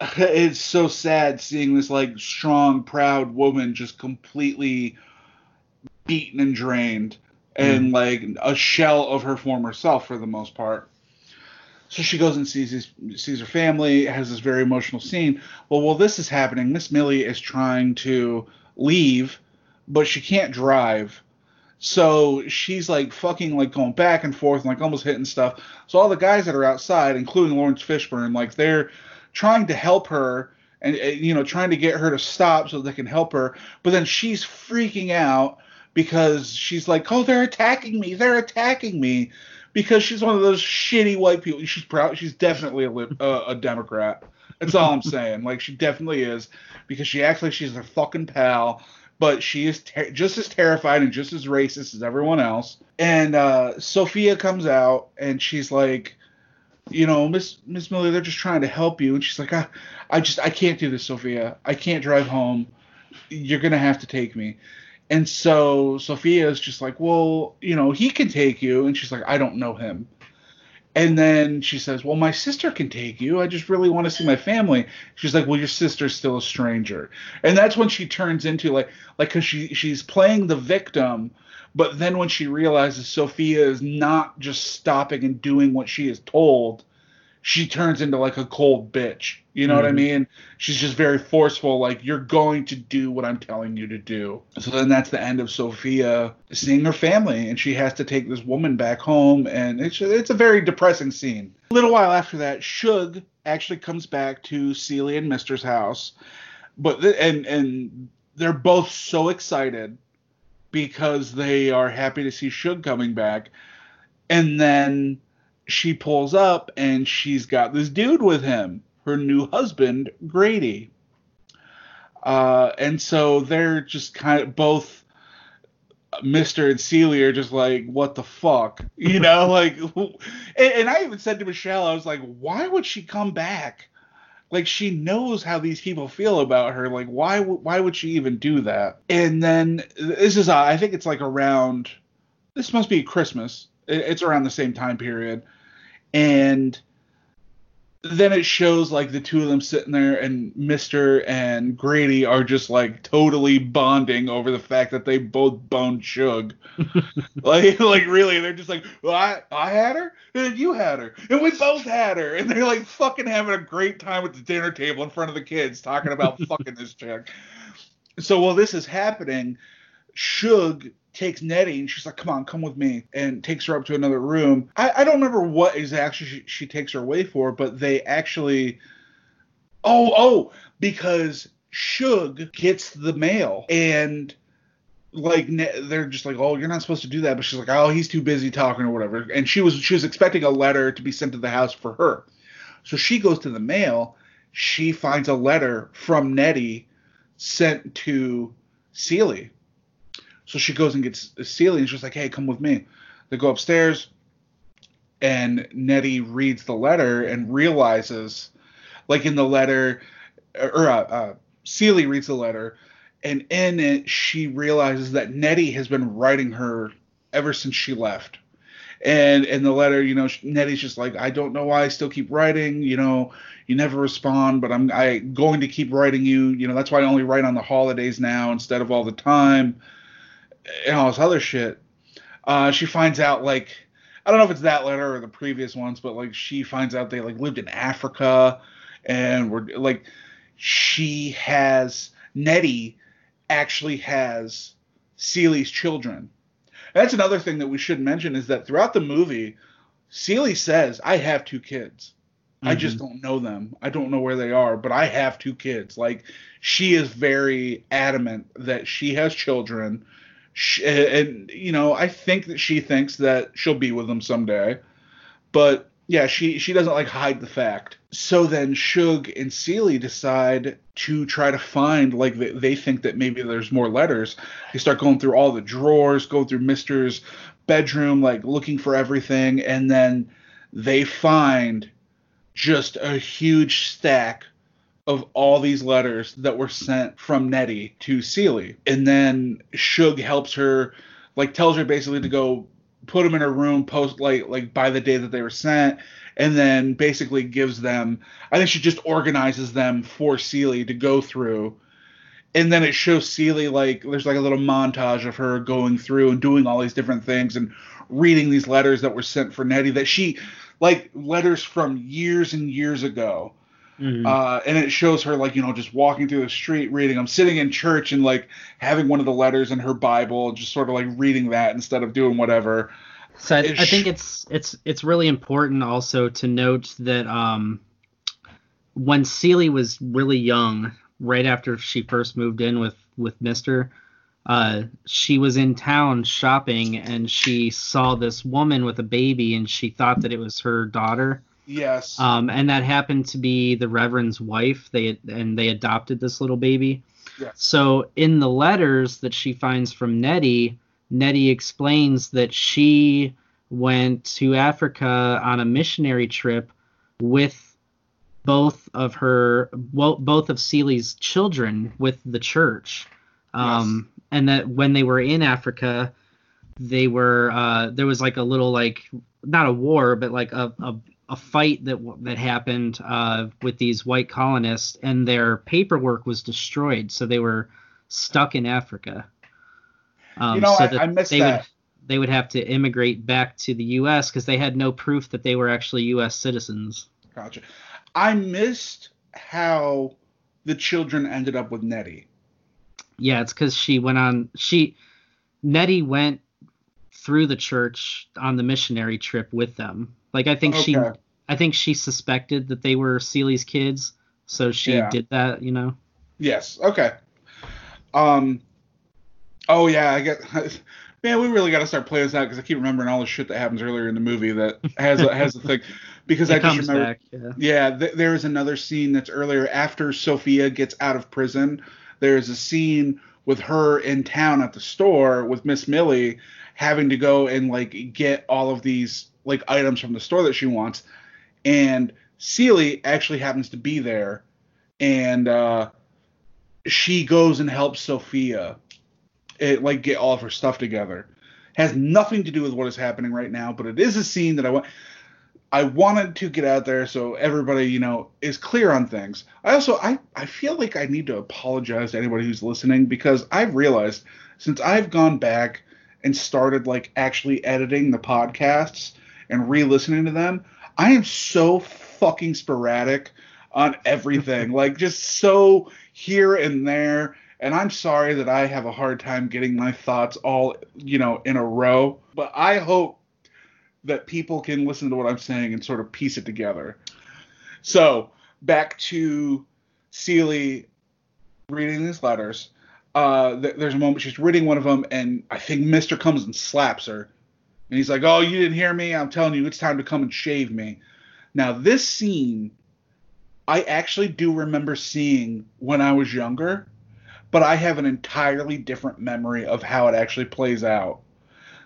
It's so sad seeing this like strong, proud woman just completely beaten and drained, and mm. like a shell of her former self for the most part. So she goes and sees his, sees her family, has this very emotional scene. Well, while this is happening, Miss Millie is trying to leave, but she can't drive. So she's like fucking like going back and forth and like almost hitting stuff. So all the guys that are outside, including Laurence Fishburne, like they're trying to help her and you know trying to get her to stop so they can help her. But then she's freaking out because she's like, "Oh, they're attacking me! They're attacking me!" Because she's one of those shitty white people. She's proud. She's definitely a, uh, a Democrat. That's all I'm saying. Like she definitely is because she acts like she's a fucking pal but she is ter- just as terrified and just as racist as everyone else. And uh, Sophia comes out and she's like, you know, Miss Miss Millie, they're just trying to help you. And she's like, I, I just I can't do this, Sophia. I can't drive home. You're gonna have to take me. And so Sophia is just like, well, you know, he can take you. And she's like, I don't know him. And then she says, Well, my sister can take you. I just really want to see my family. She's like, Well, your sister's still a stranger. And that's when she turns into like, like, cause she, she's playing the victim. But then when she realizes Sophia is not just stopping and doing what she is told, she turns into like a cold bitch. You know mm-hmm. what I mm-hmm. mean? She's just very forceful, like, you're going to do what I'm telling you to do. So then that's the end of Sophia seeing her family, and she has to take this woman back home, and it's, it's a very depressing scene. A little while after that, Shug actually comes back to Celie and Mister's house, but and and they're both so excited because they are happy to see Shug coming back, and then she pulls up and she's got this dude with him, her new husband, Grady. Uh, and so they're just kind of both Mr. and Celie are just like, what the fuck? You know, like, and, and I even said to Michelle, I was like, why would she come back? Like she knows how these people feel about her. Like why why would she even do that? And then this is uh, I think it's like around this must be Christmas. It's around the same time period and then it shows like the two of them sitting there and Mr. and Grady are just like totally bonding over the fact that they both boned Shug. like like really, they're just like, well, I I had her and you had her and we both had her and they're like fucking having a great time at the dinner table in front of the kids talking about fucking this chick. So while this is happening, Shug takes Nettie and she's like, "Come on, come with me," and takes her up to another room. I, I don't remember what exactly she, she takes her away for, but they actually, oh oh, because Shug gets the mail and like they're just like oh you're not supposed to do that but she's like oh he's too busy talking or whatever and she was she was expecting a letter to be sent to the house for her so she goes to the mail she finds a letter from nettie sent to Celie. So she goes and gets Celie and she's like, hey, come with me. They go upstairs and Nettie reads the letter and realizes, like in the letter, or uh, uh, Celie reads the letter, and in it she realizes that Nettie has been writing her ever since she left. And in the letter, you know, Nettie's just like, I don't know why I still keep writing. You know, you never respond, but I'm I going to keep writing you. You know, that's why I only write on the holidays now instead of all the time, and all this other shit. Uh, she finds out like I don't know if it's that letter or the previous ones, but like she finds out they like lived in Africa, and were like she has Nettie actually has Celie's children. And that's another thing that we should mention is that throughout the movie, Celie says, "I have two kids." Mm-hmm. I just mm-hmm. don't know them. I don't know where they are, but I have two kids. Like she is very adamant that she has children. She, and you know, I think that she thinks that she'll be with them someday. But yeah, she she doesn't like hide the fact. So then Shug and Celie decide to try to find like they, they think that maybe there's more letters. They start going through all the drawers, go through Mister's bedroom, like looking for everything, and then they find just a huge stack of all these letters that were sent from Nettie to Celie. And then Shug helps her, like tells her basically to go put them in her room post like like by the day that they were sent and then basically gives them I think she just organizes them for Celie to go through. And then it shows Celie like there's like a little montage of her going through and doing all these different things and reading these letters that were sent for Nettie that she like letters from years and years ago. Mm-hmm. Uh, and it shows her like you know just walking through the street reading I'm sitting in church and like having one of the letters in her bible just sort of like reading that instead of doing whatever so I, I think it's it's it's really important also to note that um when Celie was really young right after she first moved in with with Mister uh, she was in town shopping and she saw this woman with a baby and she thought that it was her daughter. Yes. Um, and that happened to be the Reverend's wife. They and they adopted this little baby. Yes. So in the letters that she finds from Nettie, Nettie explains that she went to Africa on a missionary trip with both of her well, both of Celie's children with the church. Um, yes and that when they were in Africa, they were uh, there was like a little like not a war, but like a a, a fight that that happened uh, with these white colonists, and their paperwork was destroyed, so they were stuck in Africa. Um, you know, so I, I missed they that. Would, they would have to immigrate back to the U.S. because they had no proof that they were actually U.S. citizens. Gotcha. I missed how the children ended up with Nettie. Yeah, it's because she went on. She Nettie went through the church on the missionary trip with them. Like I think okay. she, I think she suspected that they were Celie's kids, so she yeah. did that. You know. Yes. Okay. Um. Oh yeah, I get. Man, we really got to start playing this out because I keep remembering all the shit that happens earlier in the movie that has a, has a thing. Because I just remember. Back, yeah. yeah th- there is another scene that's earlier after Sophia gets out of prison there's a scene with her in town at the store with Miss Millie having to go and like get all of these like items from the store that she wants, and Celie actually happens to be there, and uh, she goes and helps Sophia, it, like get all of her stuff together. Has nothing to do with what is happening right now, but it is a scene that I want. I wanted to get out there so everybody, you know, is clear on things. I also I, I feel like I need to apologize to anybody who's listening because I've realized since I've gone back and started like actually editing the podcasts and re-listening to them, I am so fucking sporadic on everything. like just so here and there And I'm sorry that I have a hard time getting my thoughts all, you know, in a row, but I hope that people can listen to what I'm saying and sort of piece it together. So, back to Celie reading these letters. Uh, th- there's a moment she's reading one of them, and I think Mister comes and slaps her, and he's like, "Oh, you didn't hear me? I'm telling you, it's time to come and shave me." Now, this scene, I actually do remember seeing when I was younger, but I have an entirely different memory of how it actually plays out.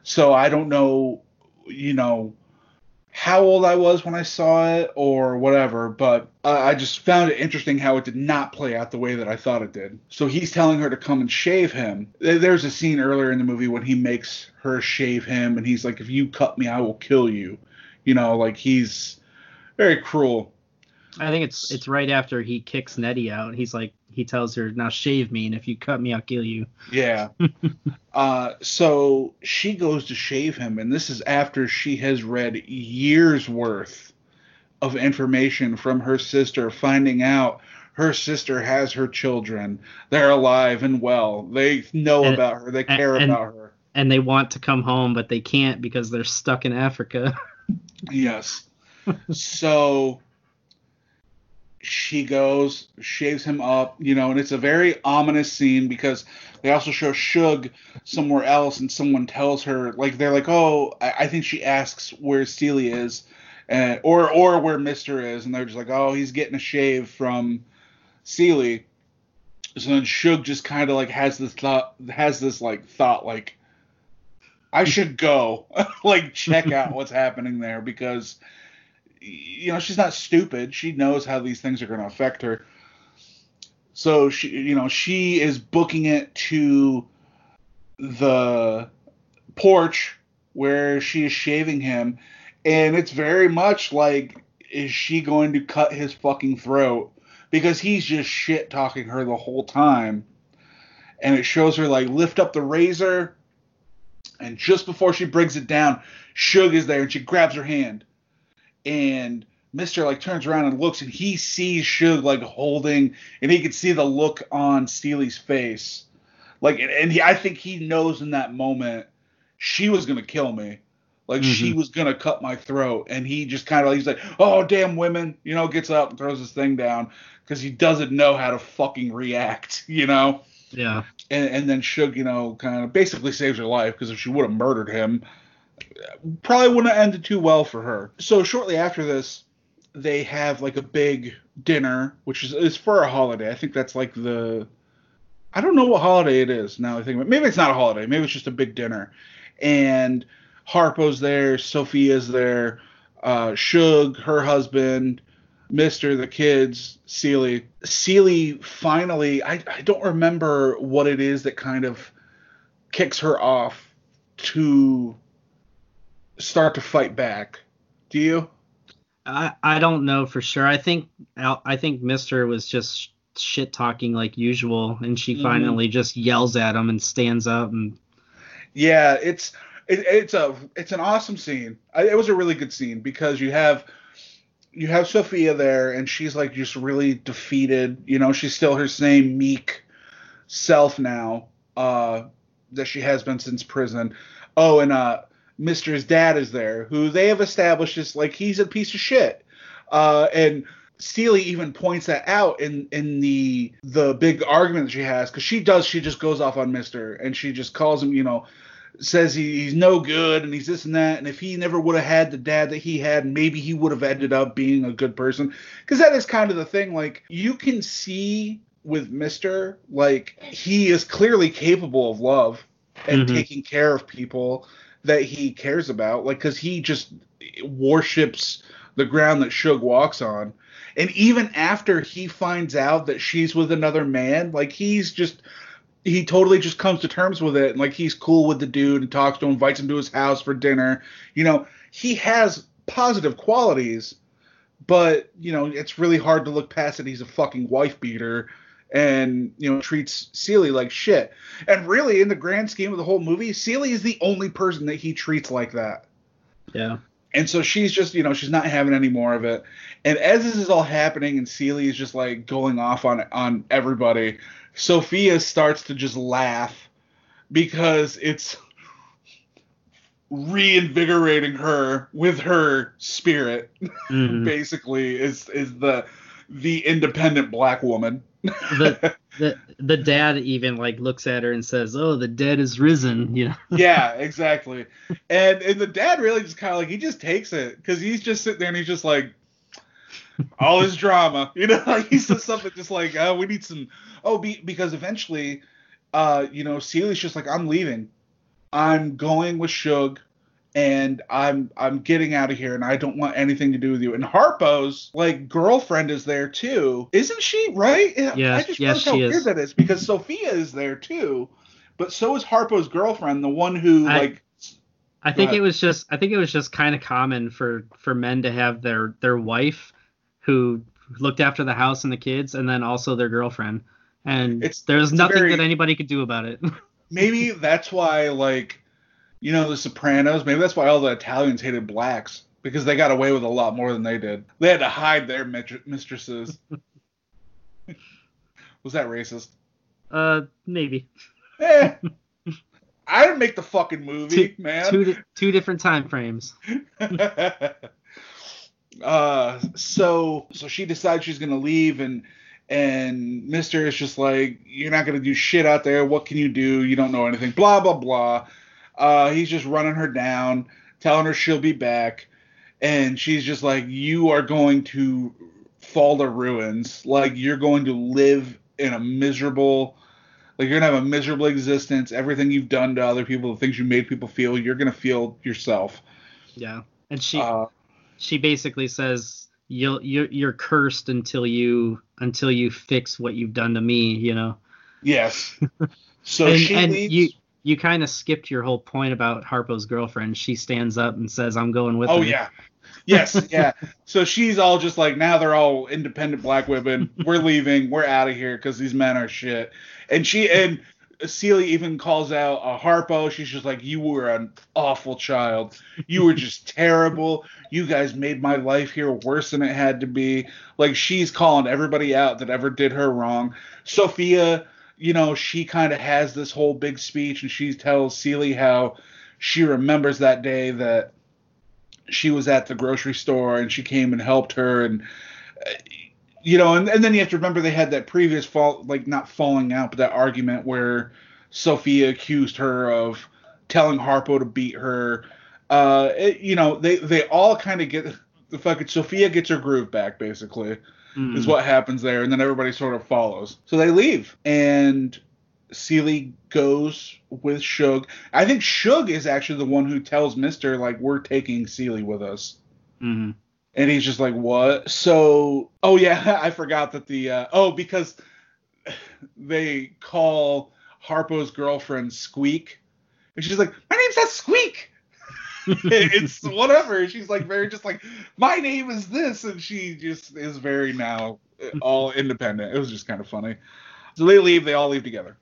So I don't know, you know, how old I was when I saw it or whatever, but uh, I just found it interesting how it did not play out the way that I thought it did. So he's telling her to come and shave him. There's a scene earlier in the movie when he makes her shave him, and he's like, "If you cut me, I will kill you." You know, like he's very cruel. I think it's it's right after he kicks Nettie out. He's like he tells her, "Now shave me, and if you cut me, I'll kill you." Yeah. uh, so she goes to shave him, and this is after she has read years worth of information from her sister, finding out her sister has her children. They're alive and well. They know And- about her. They care and- about her. And they want to come home, but they can't because they're stuck in Africa. Yes. so she goes, shaves him up, you know, and it's a very ominous scene because they also show Shug somewhere else, and someone tells her, like, they're like, oh, I, I think she asks where Celie is, and, or or where Mister is, and they're just like, oh, he's getting a shave from Celie. So then Shug just kind of like has this thought, has this like thought, like, I should go, like, check out what's happening there because you know she's not stupid. She knows how these things are going to affect her. So she you know she is booking it to the porch where she is shaving him. And it's very much like is she going to cut his fucking throat? Because he's just shit talking her the whole time. And it shows her like lift up the razor. And just before she brings it down Shug is there and she grabs her hand and Mister like turns around and looks, and he sees Shug like holding, and he can see the look on Celie's face, like, and, he, I think he knows in that moment she was gonna kill me, like she Mhm. was gonna cut my throat, and he just kind of he's like, oh damn women, you know, gets up and throws his thing down because he doesn't know how to fucking react, you know yeah. and, and then Shug, you know, kind of basically saves her life because if she would have murdered him, probably wouldn't have ended too well for her. So shortly after this, they have like a big dinner, which is is for a holiday. I think that's like the, I don't know what holiday it is now. I think about it. maybe it's not a holiday. Maybe it's just a big dinner, and Harpo's there, Sofia's there, uh, Shug, her husband. Mister, the kids, Celie. Celie finally, I, I don't remember what it is that kind of kicks her off to start to fight back. Do you? I I don't know for sure. I think I think Mister was just shit talking like usual, and she Mhm. finally just yells at him and stands up and Yeah, it's it, it's a it's an awesome scene. I, it was a really good scene because you have you have Sofia there and she's like just really defeated. You know, she's still her same meek self now uh, that she has been since prison. Oh, and uh, Mister's dad is there, who they have established is like he's a piece of shit. Uh, and Celie even points that out in in the the big argument that she has because she does she just goes off on Mister and she just calls him you know says he, he's no good and he's this and that and if he never would have had the dad that he had maybe he would have ended up being a good person because that is kind of the thing like you can see with Mister like he is clearly capable of love and Mhm. taking care of people that he cares about like because he just worships the ground that Shug walks on and even after he finds out that she's with another man, like he's just he totally just comes to terms with it and like he's cool with the dude and talks to him, invites him to his house for dinner. You know, he has positive qualities, but you know, it's really hard to look past it. He's a fucking wife beater and you know treats Celie like shit. And really in the grand scheme of the whole movie, Celie is the only person that he treats like that. yeah. And so she's just, you know, she's not having any more of it. And as this is all happening, and Celie is just like going off on on everybody, Sofia starts to just laugh because it's reinvigorating her with her spirit. Mhm. Basically, is is the the independent black woman. the, the the dad even like looks at her and says, "Oh, the dead is risen." You know. yeah, exactly. And and the dad really just kind of like he just takes it because he's just sitting there and he's just like all his drama, you know. Like he says something just like, "Oh, we need some." Oh, be, because eventually, uh, you know, Celia's just like, "I'm leaving. I'm going with Shug." And I'm I'm getting out of here, and I don't want anything to do with you. And Harpo's like girlfriend is there too, isn't she? Right? Yeah, I just yes, how weird is. that is because Sofia is there too, but so is Harpo's girlfriend, the one who I- like I think ahead. it was just I think it was just kind of common for for men to have their their wife who looked after the house and the kids and then also their girlfriend. And It's- there's it's nothing very- that anybody could do about it. maybe that's why like you know the sopranos maybe that's why all the italians hated blacks because they got away with a lot more than they did they had to hide their mistresses was that racist uh maybe. eh, i didn't make the fucking movie man Two di- two different time frames. uh so so she decides she's gonna leave and and Mister is just like, you're not gonna do shit out there. What can you do? You don't know anything. Blah blah blah. Uh, he's just running her down, telling her she'll be back, and she's just like, you are going to fall to ruins. Like you're going to live in a miserable, like you're gonna have a miserable existence. Everything you've done to other people, the things you made people feel, you're gonna feel yourself. Yeah. And she Uh, she basically says you'll you're, you're cursed until you until you fix what you've done to me, you know. yes. So and she and leaves. you you kind of skipped your whole point about Harpo's girlfriend. She stands up and says, "I'm going with Oh him." yeah. Yes, yeah. So she's all just like now they're all independent black women. We're leaving. We're out of here because these men are shit. And she and Celia even calls out a Harpo. She's just like, "You were an awful child. You were just terrible. You guys made my life here worse than it had to be." Like she's calling everybody out that ever did her wrong. Sofia, you know, she kind of has this whole big speech, and she tells Celia how she remembers that day that she was at the grocery store and she came and helped her and uh, you know and, and then you have to remember they had that previous fall like not falling out but that argument where sofia accused her of telling harpo to beat her. Uh it- you know they they all kind of get the fucking sofia gets her groove back basically Mm. is what happens there, and then everybody sort of follows. So they leave, and Celie goes with Shug. I think Shug is actually the one who tells Mister like we're taking Celie with us, Mhm. and he's just like what? So oh yeah, I forgot that the uh, oh because they call Harpo's girlfriend Squeak, and she's like my name's not Squeak. it's whatever. She's like very just like my name is this, and she just is very now all independent. It was just kind of funny. So they leave. They all leave together.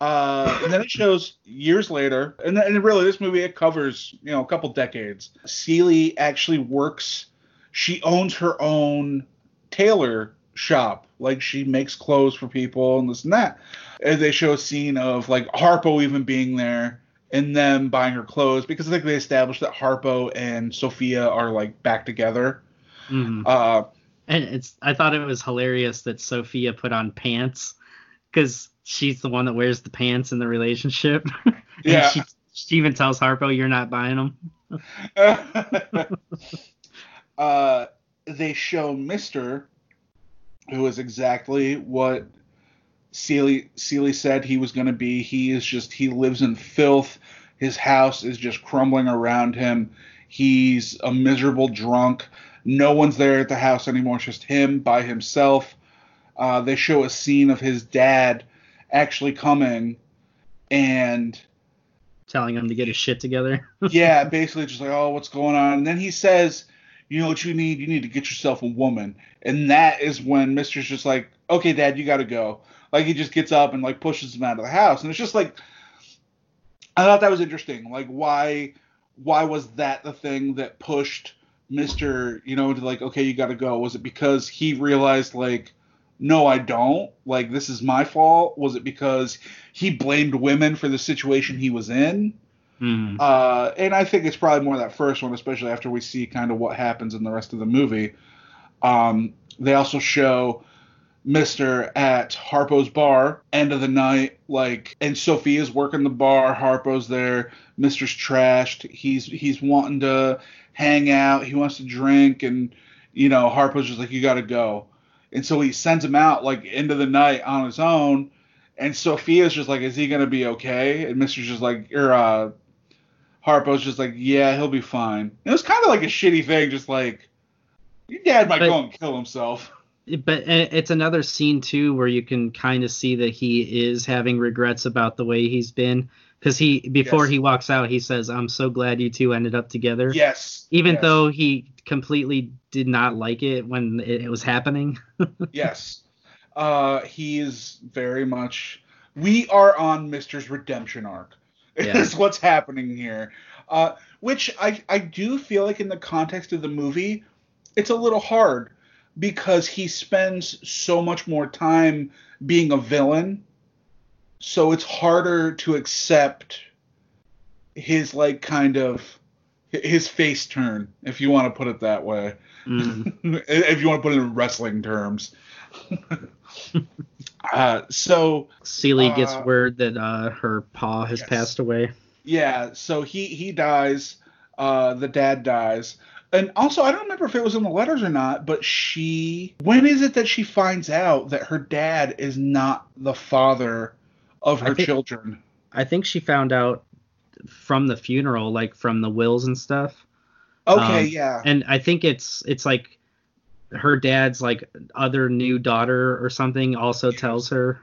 Uh, and then it shows years later, and, and really this movie it covers you know a couple decades. Celie actually works. She owns her own tailor shop. Like she makes clothes for people and this and that. And they show a scene of like Harpo even being there and them buying her clothes because I think they established that Harpo and Sofia are like back together. Mhm. Uh, And it's I thought it was hilarious that Sofia put on pants because she's the one that wears the pants in the relationship. Yeah. She, she even tells Harpo, "You're not buying them." uh, they show Mister, who is exactly what Celie Celie said he was going to be. He is just he lives in filth. His house is just crumbling around him. He's a miserable drunk. No one's there at the house anymore. It's just him by himself. Uh, they show a scene of his dad actually coming and Telling him to get his shit together. yeah, basically just like, oh, what's going on? And then he says, you know what you need? You need to get yourself a woman. And that is when Mister's just like, okay, Dad, you got to go. Like he just gets up and like pushes him out of the house, and it's just like, I thought that was interesting. Like why, why was that the thing that pushed Mister, you know, into like, okay, you got to go? Was it because he realized like, no, I don't. Like, this is my fault. Was it because he blamed women for the situation he was in? Mm. Uh, and I think it's probably more that first one, especially after we see kind of what happens in the rest of the movie. Um, they also show Mister at Harpo's bar, end of the night, like, and Sofia's working the bar. Harpo's there. Mister's trashed. He's he's wanting to hang out. He wants to drink, and you know, Harpo's just like, you got to go. And so he sends him out like into the night on his own. And Sofia's just like, is he gonna be okay? And Mister's just like, or uh, Harpo's just like, yeah, he'll be fine. And it was kind of like a shitty thing, just like your dad might But- go and kill himself. but uh, it's another scene too where you can kind of see that he is having regrets about the way he's been because he before Yes. he walks out he says i'm so glad you two ended up together Yes. even yes, though he completely did not like it when it, it was happening yes, uh, he is very much. We are on Mister's redemption arc. Yeah. Is what's happening here. Uh, which I I do feel like in the context of the movie, it's a little hard because he spends so much more time being a villain, so it's harder to accept his like kind of his face turn, if you want to put it that way. Mm. if you want to put it in wrestling terms. uh, so Celie gets Uh, word that uh, her pa has yes. passed away yeah, so he he dies. Uh, the dad dies, and also I don't remember if it was in the letters or not. But she, when is it that she finds out that her dad is not the father of I her think- children? i think she found out from the funeral like from the wills and stuff Okay, Um, yeah, and I think it's it's like her dad's like other new daughter or something also tells her.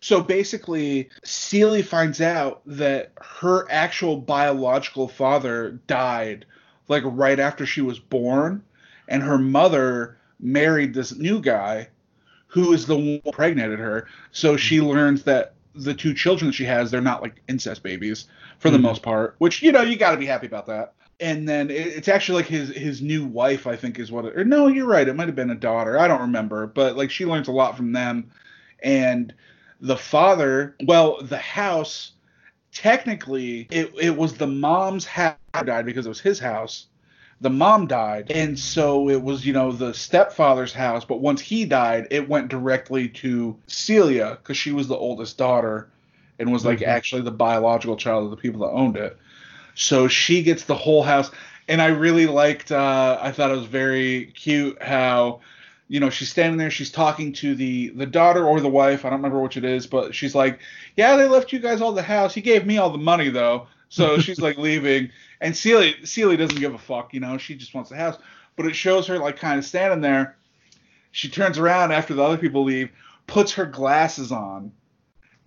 So basically, Celie finds out that her actual biological father died like right after she was born, and her mother married this new guy who is the one who impregnated her. So she learns that the two children that she has, they're not like incest babies for the Mhm. most part, which you know you got to be happy about that. And then it, it's actually like his his new wife, I think, is what. It, or no, you're right. It might have been a daughter. I don't remember, but like she learns a lot from them, and the father well the house technically it, it was the mom's house died because it was his house the mom died and so it was you know the stepfather's house but once he died it went directly to celia because she was the oldest daughter and was like Mhm. actually the biological child of the people that owned it so she gets the whole house. And i really liked uh, i thought it was very cute how you know she's standing there she's talking to the the daughter or the wife. I don't remember which it is but she's like yeah they left you guys all the house. He gave me all the money though. So she's like leaving. And Celia Celia doesn't give a fuck you know she just wants the house. But it shows her like kind of standing there. She turns around after the other people leave puts her glasses on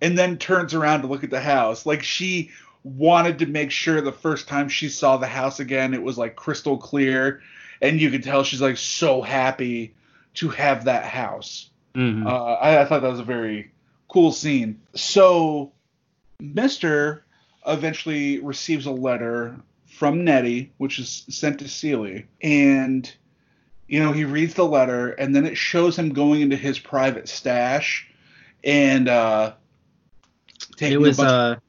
and then turns around to look at the house. Like she wanted to make sure the first time she saw the house again it was like crystal clear and you could tell she's like so happy to have that house. Mhm. Uh, I, I thought that was a very cool scene. So, Mister eventually receives a letter from Nettie, which is sent to Celie, and you know he reads the letter, and then it shows him going into his private stash, and uh, taking it was a bunch uh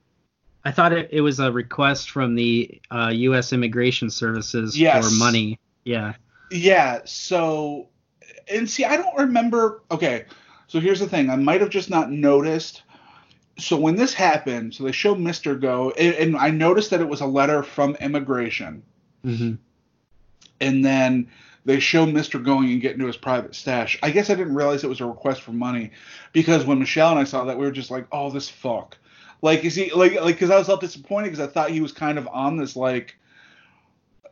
I thought it, it was a request from the uh, U.S. Immigration Services Yes. for money. Yeah. Yeah, so and see I don't remember okay, so here's the thing. I might have just not noticed. So when this happened, so they show Mr. go and, and I noticed that it was a letter from immigration. hmm And then they show Mr. going and getting to his private stash. I guess I didn't realize it was a request for money because when Michelle and I saw that we were just like, "Oh, this fuck." Like is he like like cuz I was all disappointed cuz I thought he was kind of on this like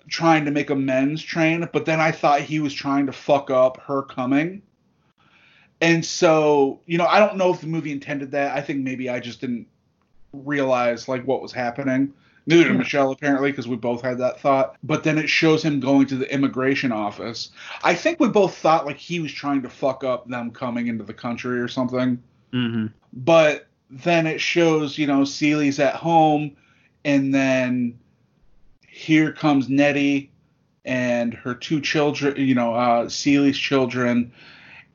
trying to make amends train, but then I thought he was trying to fuck up her coming. And so, you know, I don't know if the movie intended that. I think maybe I just didn't realize like what was happening. Neither did Michelle apparently because we both had that thought. But then it shows him going to the immigration office. I think we both thought like he was trying to fuck up them coming into the country or something hmm but then it shows you know Celie's at home and then here comes Nettie and her two children you know uh Celie's children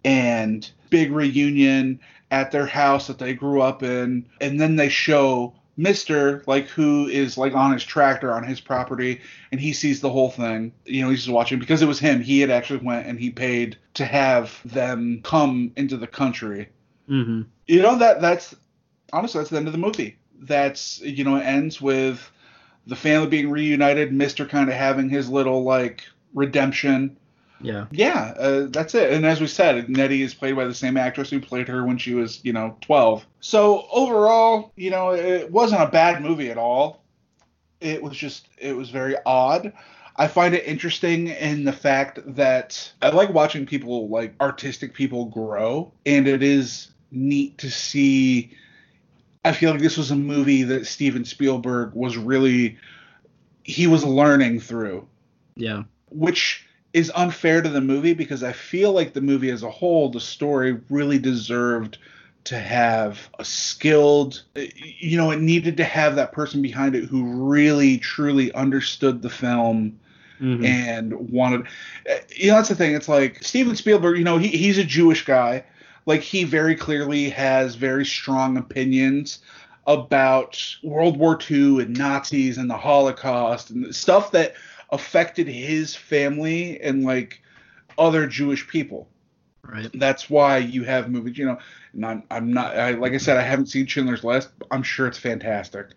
and big reunion at their house that they grew up in, and then they show Mister, like who is like on his tractor on his property, and he sees the whole thing. You know, he's just watching because it was him. He had actually went and he paid to have them come into the country. Mm-hmm. You know that that's honestly that's the end of the movie. That's you know it ends with the family being reunited, Mister kind of having his little like redemption. Yeah. Yeah, uh, that's it. And as we said, Nettie is played by the same actress who played her when she was, you know, 12. So overall, you know, it wasn't a bad movie at all. It was just, it was very odd. I find it interesting in the fact that I like watching people, like artistic people, grow. And it is neat to see. I feel like this was a movie that Steven Spielberg was really, he was learning through. Yeah. Which is unfair to the movie because I feel like the movie as a whole, the story really deserved to have a skilled, you know, it needed to have that person behind it who really truly understood the film. Mm-hmm. And wanted, you know, that's the thing. It's like Steven Spielberg. You know, he, he's a Jewish guy. Like he very clearly has very strong opinions about World War II and Nazis and the Holocaust and stuff that affected his family and like other Jewish people. Right. That's why you have movies, you know. And I'm, I'm not, I, like I said, I haven't seen Schindler's List. I'm sure it's fantastic.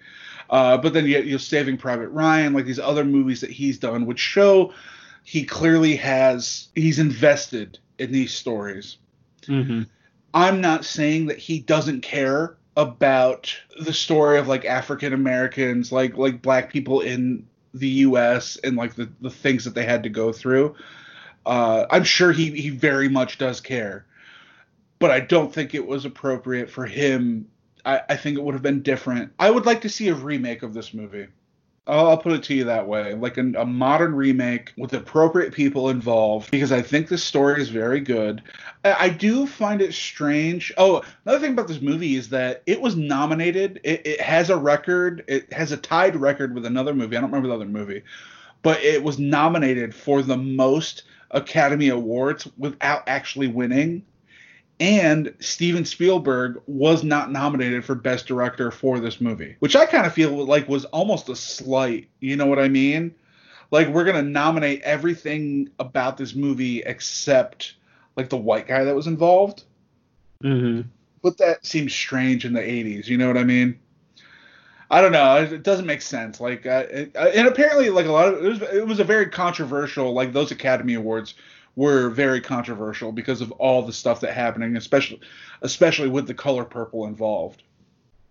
Uh, but then you, you're Saving Private Ryan, like these other movies that he's done, which show he clearly has, he's invested in these stories. Mm-hmm. I'm not saying that he doesn't care about the story of like African Americans, like like black people in the U.S. and like the, the things that they had to go through. Uh, I'm sure he he very much does care, but I don't think it was appropriate for him. I, I think it would have been different. I would like to see a remake of this movie. I'll, put it to you that way, like a, a modern remake with appropriate people involved, because I think the story is very good. I, I, do find it strange. Oh, another thing about this movie is that it was nominated. It, it has a record. It has a tied record with another movie. I don't remember the other movie, but it was nominated for the most Academy Awards without actually winning and Steven Spielberg was not nominated for Best Director for this movie, which I kind of feel like was almost a slight. You know what I mean? Like we're gonna nominate everything about this movie except like the white guy that was involved. Mm-hmm. But that seems strange in the '80s. You know what I mean? I don't know. It doesn't make sense. Like, uh, it, uh, and apparently, like a lot of it was, it was a very controversial. Like those Academy Awards were very controversial because of all the stuff that happening, especially especially with the color purple involved.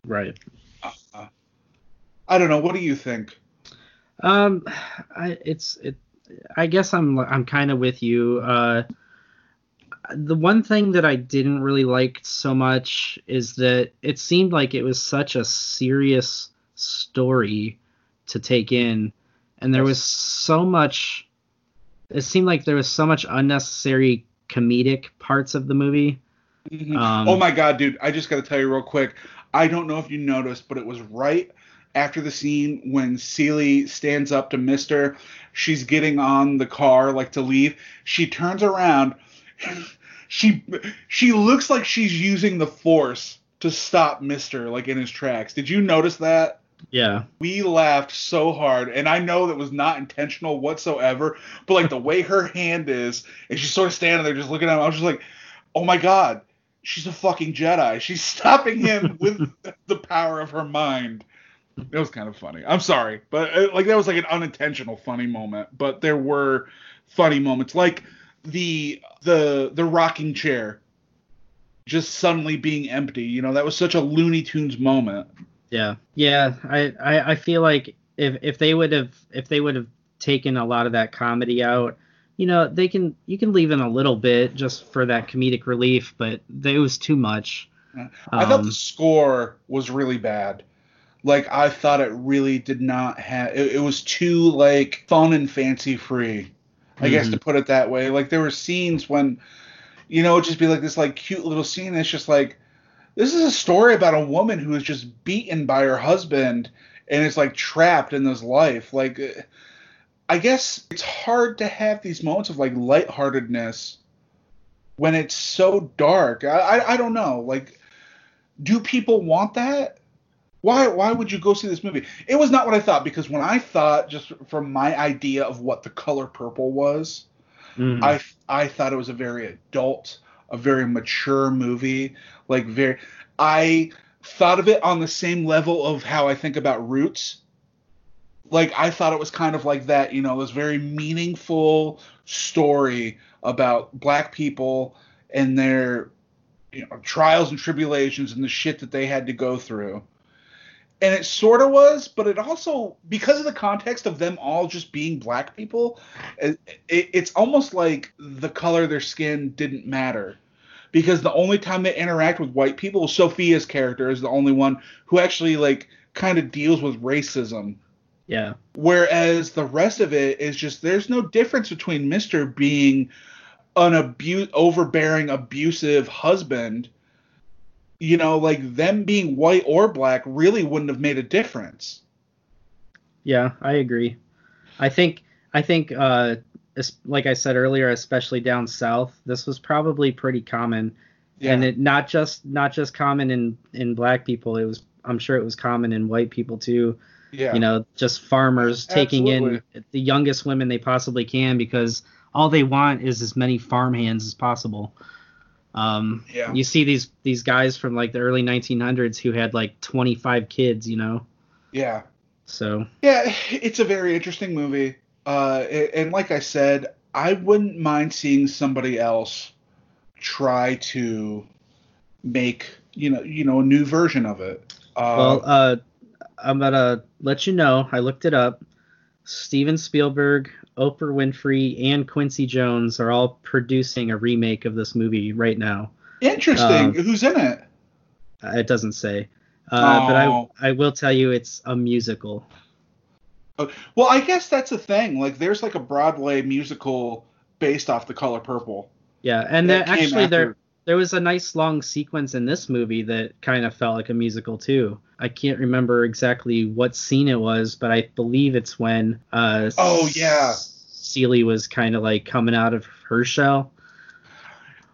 Right. Uh, I don't know. What do you think? Um, I, it's it. I guess I'm I'm kind of with you. Uh, the one thing that I didn't really like so much is that it seemed like it was such a serious story to take in, and there was so much it seemed like there was so much unnecessary comedic parts of the movie. Mm-hmm. Um, oh my god, dude! I just got to tell you real quick. I don't know if you noticed, but it was right after the scene when Celie stands up to Mister. She's getting on the car like to leave. She turns around. she she looks like she's using the force to stop Mister like in his tracks. Did you notice that? Yeah. We laughed so hard, and I know that was not intentional whatsoever, but like the way her hand is, and she's sort of standing there just looking at him, I was just like, oh my god, she's a fucking Jedi. She's stopping him with the power of her mind. It was kind of funny. I'm sorry, but uh, like that was like an unintentional funny moment, but there were funny moments like the the the rocking chair just suddenly being empty. You know, that was such a Looney Tunes moment. Yeah, yeah. I, I, I feel like if if they would have if they would have taken a lot of that comedy out, you know, they can you can leave in a little bit just for that comedic relief, but it was too much. I um, thought the score was really bad. Like I thought it really did not have. It, it was too like fun and fancy free. I mm-hmm. guess to put it that way. Like there were scenes when, you know, it'd just be like this like cute little scene. It's just like this is a story about a woman who is just beaten by her husband and is like trapped in this life. Like, I guess it's hard to have these moments of like lightheartedness when it's so dark. I, I, I don't know. Like, do people want that? Why why would you go see this movie? It was not what I thought because when I thought just from my idea of what the color purple was, Mhm. I I thought it was a very adult, a very mature movie. Like very, I thought of it on the same level of how I think about Roots. Like I thought it was kind of like that, you know, this very meaningful story about black people and their you know trials and tribulations and the shit that they had to go through. And it sort of was, but it also because of the context of them all just being black people, it, it, it's almost like the color of their skin didn't matter because the only time they interact with white people sofia's character is the only one who actually like kind of deals with racism yeah. whereas the rest of it is just there's no difference between mr being an abu- overbearing abusive husband you know like them being white or black really wouldn't have made a difference Yeah, I agree. I think I think uh like I said earlier, especially down south, this was probably pretty common. yeah And it not just not just common in in black people, it was I'm sure it was common in white people too. yeah You know, just farmers taking Absolutely. in the youngest women they possibly can because all they want is as many farm hands as possible. Um, Yeah. You see these these guys from like the early 1900s who had like 25 kids, you know. yeah So Yeah, it's a very interesting movie. Uh, and like I said, I wouldn't mind seeing somebody else try to make you know you know a new version of it. Uh, Well, uh, I'm gonna let you know. I looked it up. Steven Spielberg, Oprah Winfrey, and Quincy Jones are all producing a remake of this movie right now. interesting. um, Who's in it? Uh, It doesn't say, uh, but Oh. I I will tell you it's a musical. Well, I guess that's the thing. Like, there's like a Broadway musical based off The Color Purple. Yeah, and that actually there there was a nice long sequence in this movie that kind of felt like a musical too. I can't remember exactly what scene it was, but I believe it's when uh Oh, yeah. Celie was kind of like coming out of her shell.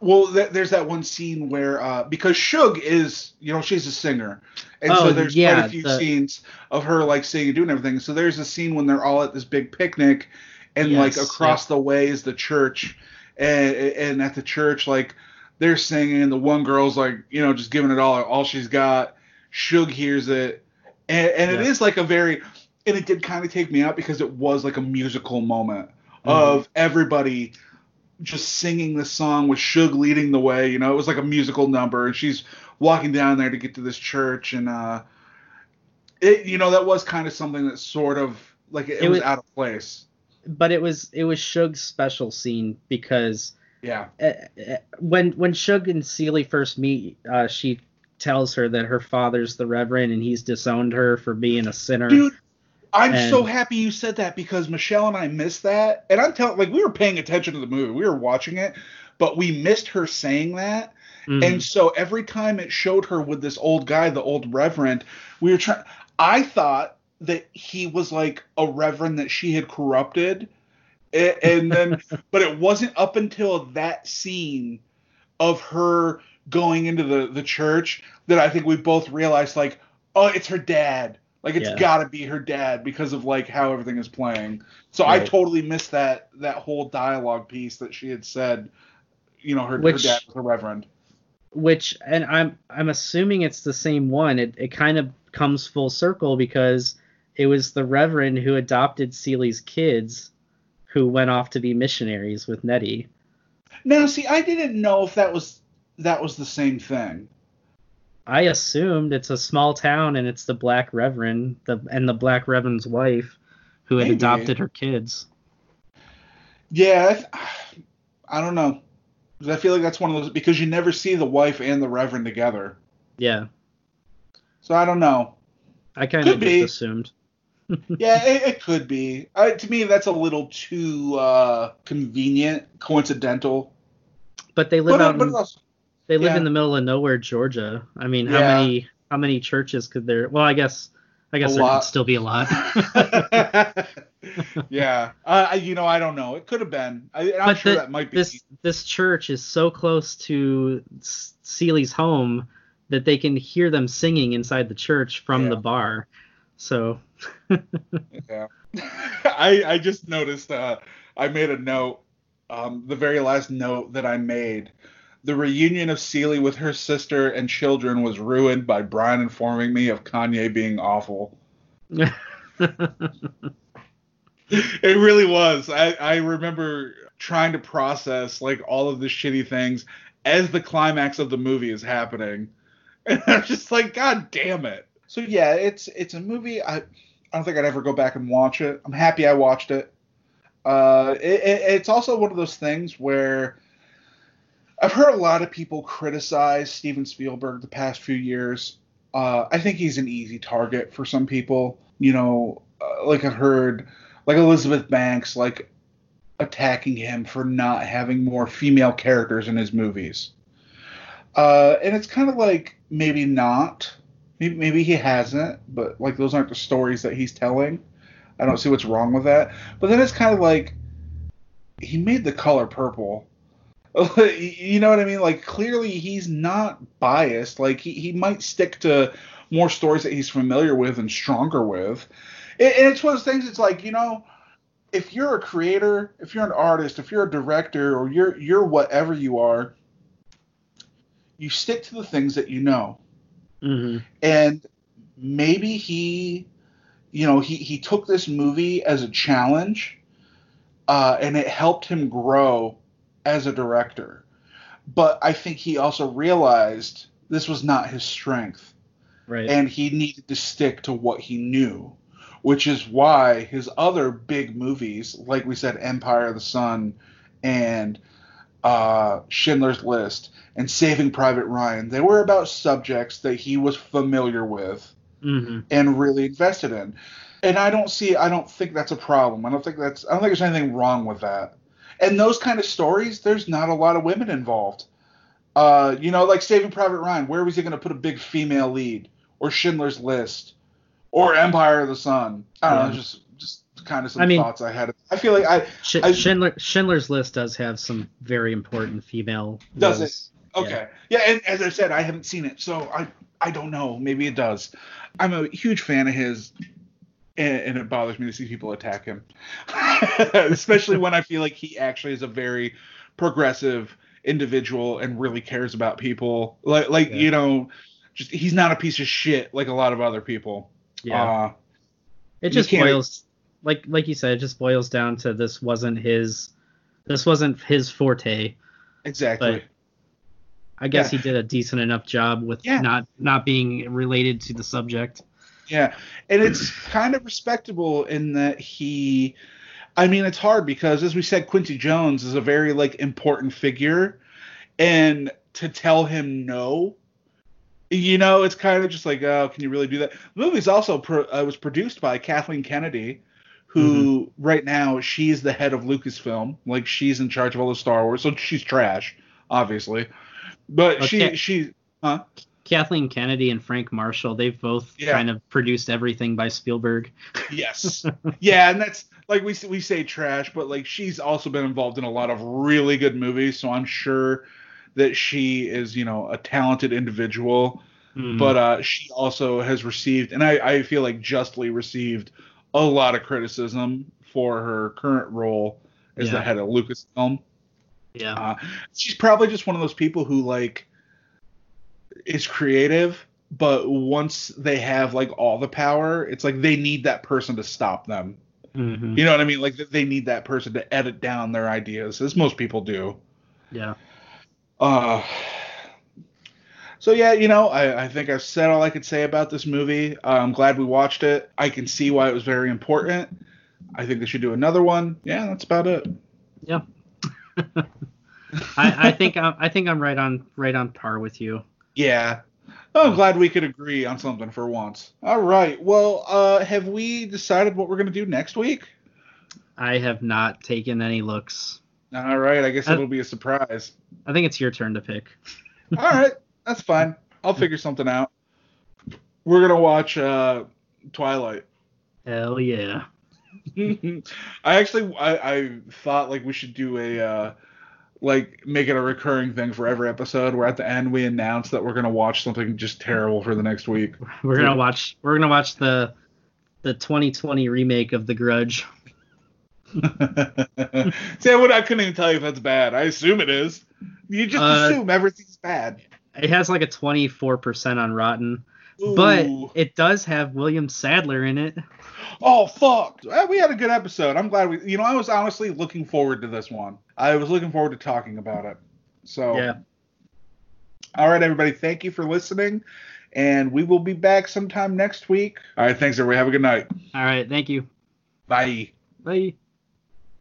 Well, th- there's that one scene where uh, because Shug is, you know, she's a singer, and Oh, so there's yeah, quite a few the- scenes of her like singing and doing everything. So there's a scene when they're all at this big picnic, and Yes, like across the way is the church, and and at the church like they're singing, and the one girl's like, you know, just giving it all all she's got. Shug hears it, and, and Yeah. is like a very, and it did kind of take me out because it was like a musical moment Mhm. of everybody just singing this song with Shug leading the way. You know, it was like a musical number, and she's walking down there to get to this church, and uh, it, you know, that was kind of something that sort of like it, It was, was- out of place. But it was it was Shug's special scene because Yeah, when when Shug and Celie first meet, uh, she tells her that her father's the Reverend and he's disowned her for being a sinner. dude. I'm And- so happy you said that because Michelle and I missed that, and I'm telling like we were paying attention to the movie, we were watching it, but we missed her saying that. Mhm. And so every time it showed her with this old guy, the old reverend, we were trying. I thought that he was like a reverend that she had corrupted, A- and then, but it wasn't up until that scene of her going into the the church that I think we both realized like, oh, it's her dad. Like it's Yeah. got to be her dad because of like how everything is playing. So I totally missed that that whole dialogue piece that she had said. You know, her, her Which- dad was a reverend. which and I'm I'm assuming it's the same one. It it kind of comes full circle because it was the Reverend who adopted Celie's kids who went off to be missionaries with Nettie. Now, see, I didn't know if that was that was the same thing. I assumed it's a small town and it's the Black Reverend, the and the Black Reverend's wife who had Maybe. adopted her kids. Yeah, I, I don't know. I feel like that's one of those because you never see the wife and the reverend together. Yeah, So I don't know. I kind of be. assumed. Yeah, it, it could be. I, to me, that's a little too uh, convenient, coincidental. But they live But, uh, out but in, also, they live yeah. in the middle of nowhere, Georgia. I mean, how Yeah. many how many churches could there? Well, I guess I guess A there lot. could still be a lot. yeah, uh, you know, I don't know. It could have been. I, am but sure the- that might be. this this church is so close to S- Celie's home that they can hear them singing inside the church from Yeah. the bar. So Yeah. I I just noticed uh I made a note um the very last note that I made the reunion of Celie with her sister and children was ruined by Brian informing me of Kanye being awful. It really was. I I remember trying to process like all of the shitty things as the climax of the movie is happening. And I'm just like god damn it. So yeah, it's it's a movie I I don't think I'd ever go back and watch it. I'm happy I watched it. Uh, it, it, it's also one of those things where I've heard a lot of people criticize Steven Spielberg the past few years. Uh, I think he's an easy target for some people. You know, uh, like I've heard, like Elizabeth Banks, like attacking him for not having more female characters in his movies. Uh, and it's kind of like maybe not. Maybe, maybe he hasn't, but like those aren't the stories that he's telling. I don't see what's wrong with that. But then it's kind of like he made the color purple. you know what I mean? Like clearly he's not biased. Like he, he might stick to more stories that he's familiar with and stronger with. And and it's one of those things. It's like you know, if you're a creator, if you're an artist, if you're a director, or you're you're whatever you are, you stick to the things that you know hmm and maybe he you know he he took this movie as a challenge uh, and it helped him grow as a director. But i think he also realized this was not his strength. Right. and he needed to stick to what he knew which is why his other big movies like we said empire of the sun and uh, schindler's list and saving private ryan they were about subjects that he was familiar with hmm and really invested in. And i don't see i don't think that's a problem. I don't think that's i don't think there's anything wrong with that and those kind of stories there's not a lot of women involved uh, you know like saving private ryan where was he going to put a big female lead or schindler's list or empire of the sun i don't know just just kind of some I mean- thoughts i had i feel like i I- Schindler, Schindler's List does have some very important female. Does it? roles. Okay. Yeah. and as I said, I haven't seen it, so I I don't know. Maybe it does. I'm a huge fan of his, and, and it bothers me to see people attack him, especially when I feel like he actually is a very progressive individual and really cares about people. Like like Yeah. you know, just he's not a piece of shit like a lot of other people. Yeah. Uh, it just boils like like you said, it just boils down to this wasn't his this wasn't his forte. exactly. But- I guess Yeah. he did a decent enough job with Yeah. not not being related to the subject. Yeah, and it's kind of respectable in that he. I mean, it's hard because, as we said, Quincy Jones is a very like important figure, and to tell him no, you know, it's kind of just like, oh, can you really do that? The movie's also pro- uh, was produced by Kathleen Kennedy, who right now she's the head of Lucasfilm, like she's in charge of all the Star Wars, so she's trash, obviously, but Okay. she she huh. Kathleen Kennedy and Frank Marshall, they've both Yeah. kind of produced everything by Spielberg. Yes. yeah, and that's like we we say trash, but like she's also been involved in a lot of really good movies, so I'm sure that she is, you know, a talented individual. Mhm. But uh she also has received and I, I feel like justly received a lot of criticism for her current role as the head of Lucasfilm. yeah. Uh, she's probably just one of those people who like is creative, but once they have like all the power, it's like they need that person to stop them. Mhm. You know what I mean? Like they need that person to edit down their ideas, as most people do. Yeah. Uh, so yeah, you know, I, I think I've said all I could say about this movie. Uh, I'm glad we watched it. I can see why it was very important. I think they should do another one. Yeah, that's about it. Yeah. I, I think I'm, I think I'm right on right on par with you. Yeah. Oh, I'm glad we could agree on something for once. All right. Well, uh, have we decided what we're going to do next week? I have not taken any looks. All right. I guess Uh, it'll be a surprise. I think it's your turn to pick. All right. That's fine. I'll figure something out. We're going to watch uh, Twilight. Hell yeah. I actually I, I thought like we should do a uh, like make it a recurring thing for every episode where at the end we announce that we're gonna watch something just terrible for the next week. We're gonna watch. We're gonna watch the the 2020 remake of The Grudge. See, I, would, I couldn't even tell you if that's bad. I assume it is. You just Uh, assume everything's bad. It has like a 24% on Rotten, Ooh. but it does have William Sadler in it. Oh fuck! We had a good episode. I'm glad we. You know, I was honestly looking forward to this one. I was looking forward to talking about it. So, Yeah. all right, everybody. Thank you for listening, and we will be back sometime next week. All right. Thanks, everybody. Have a good night. All right. Thank you. Bye. Bye.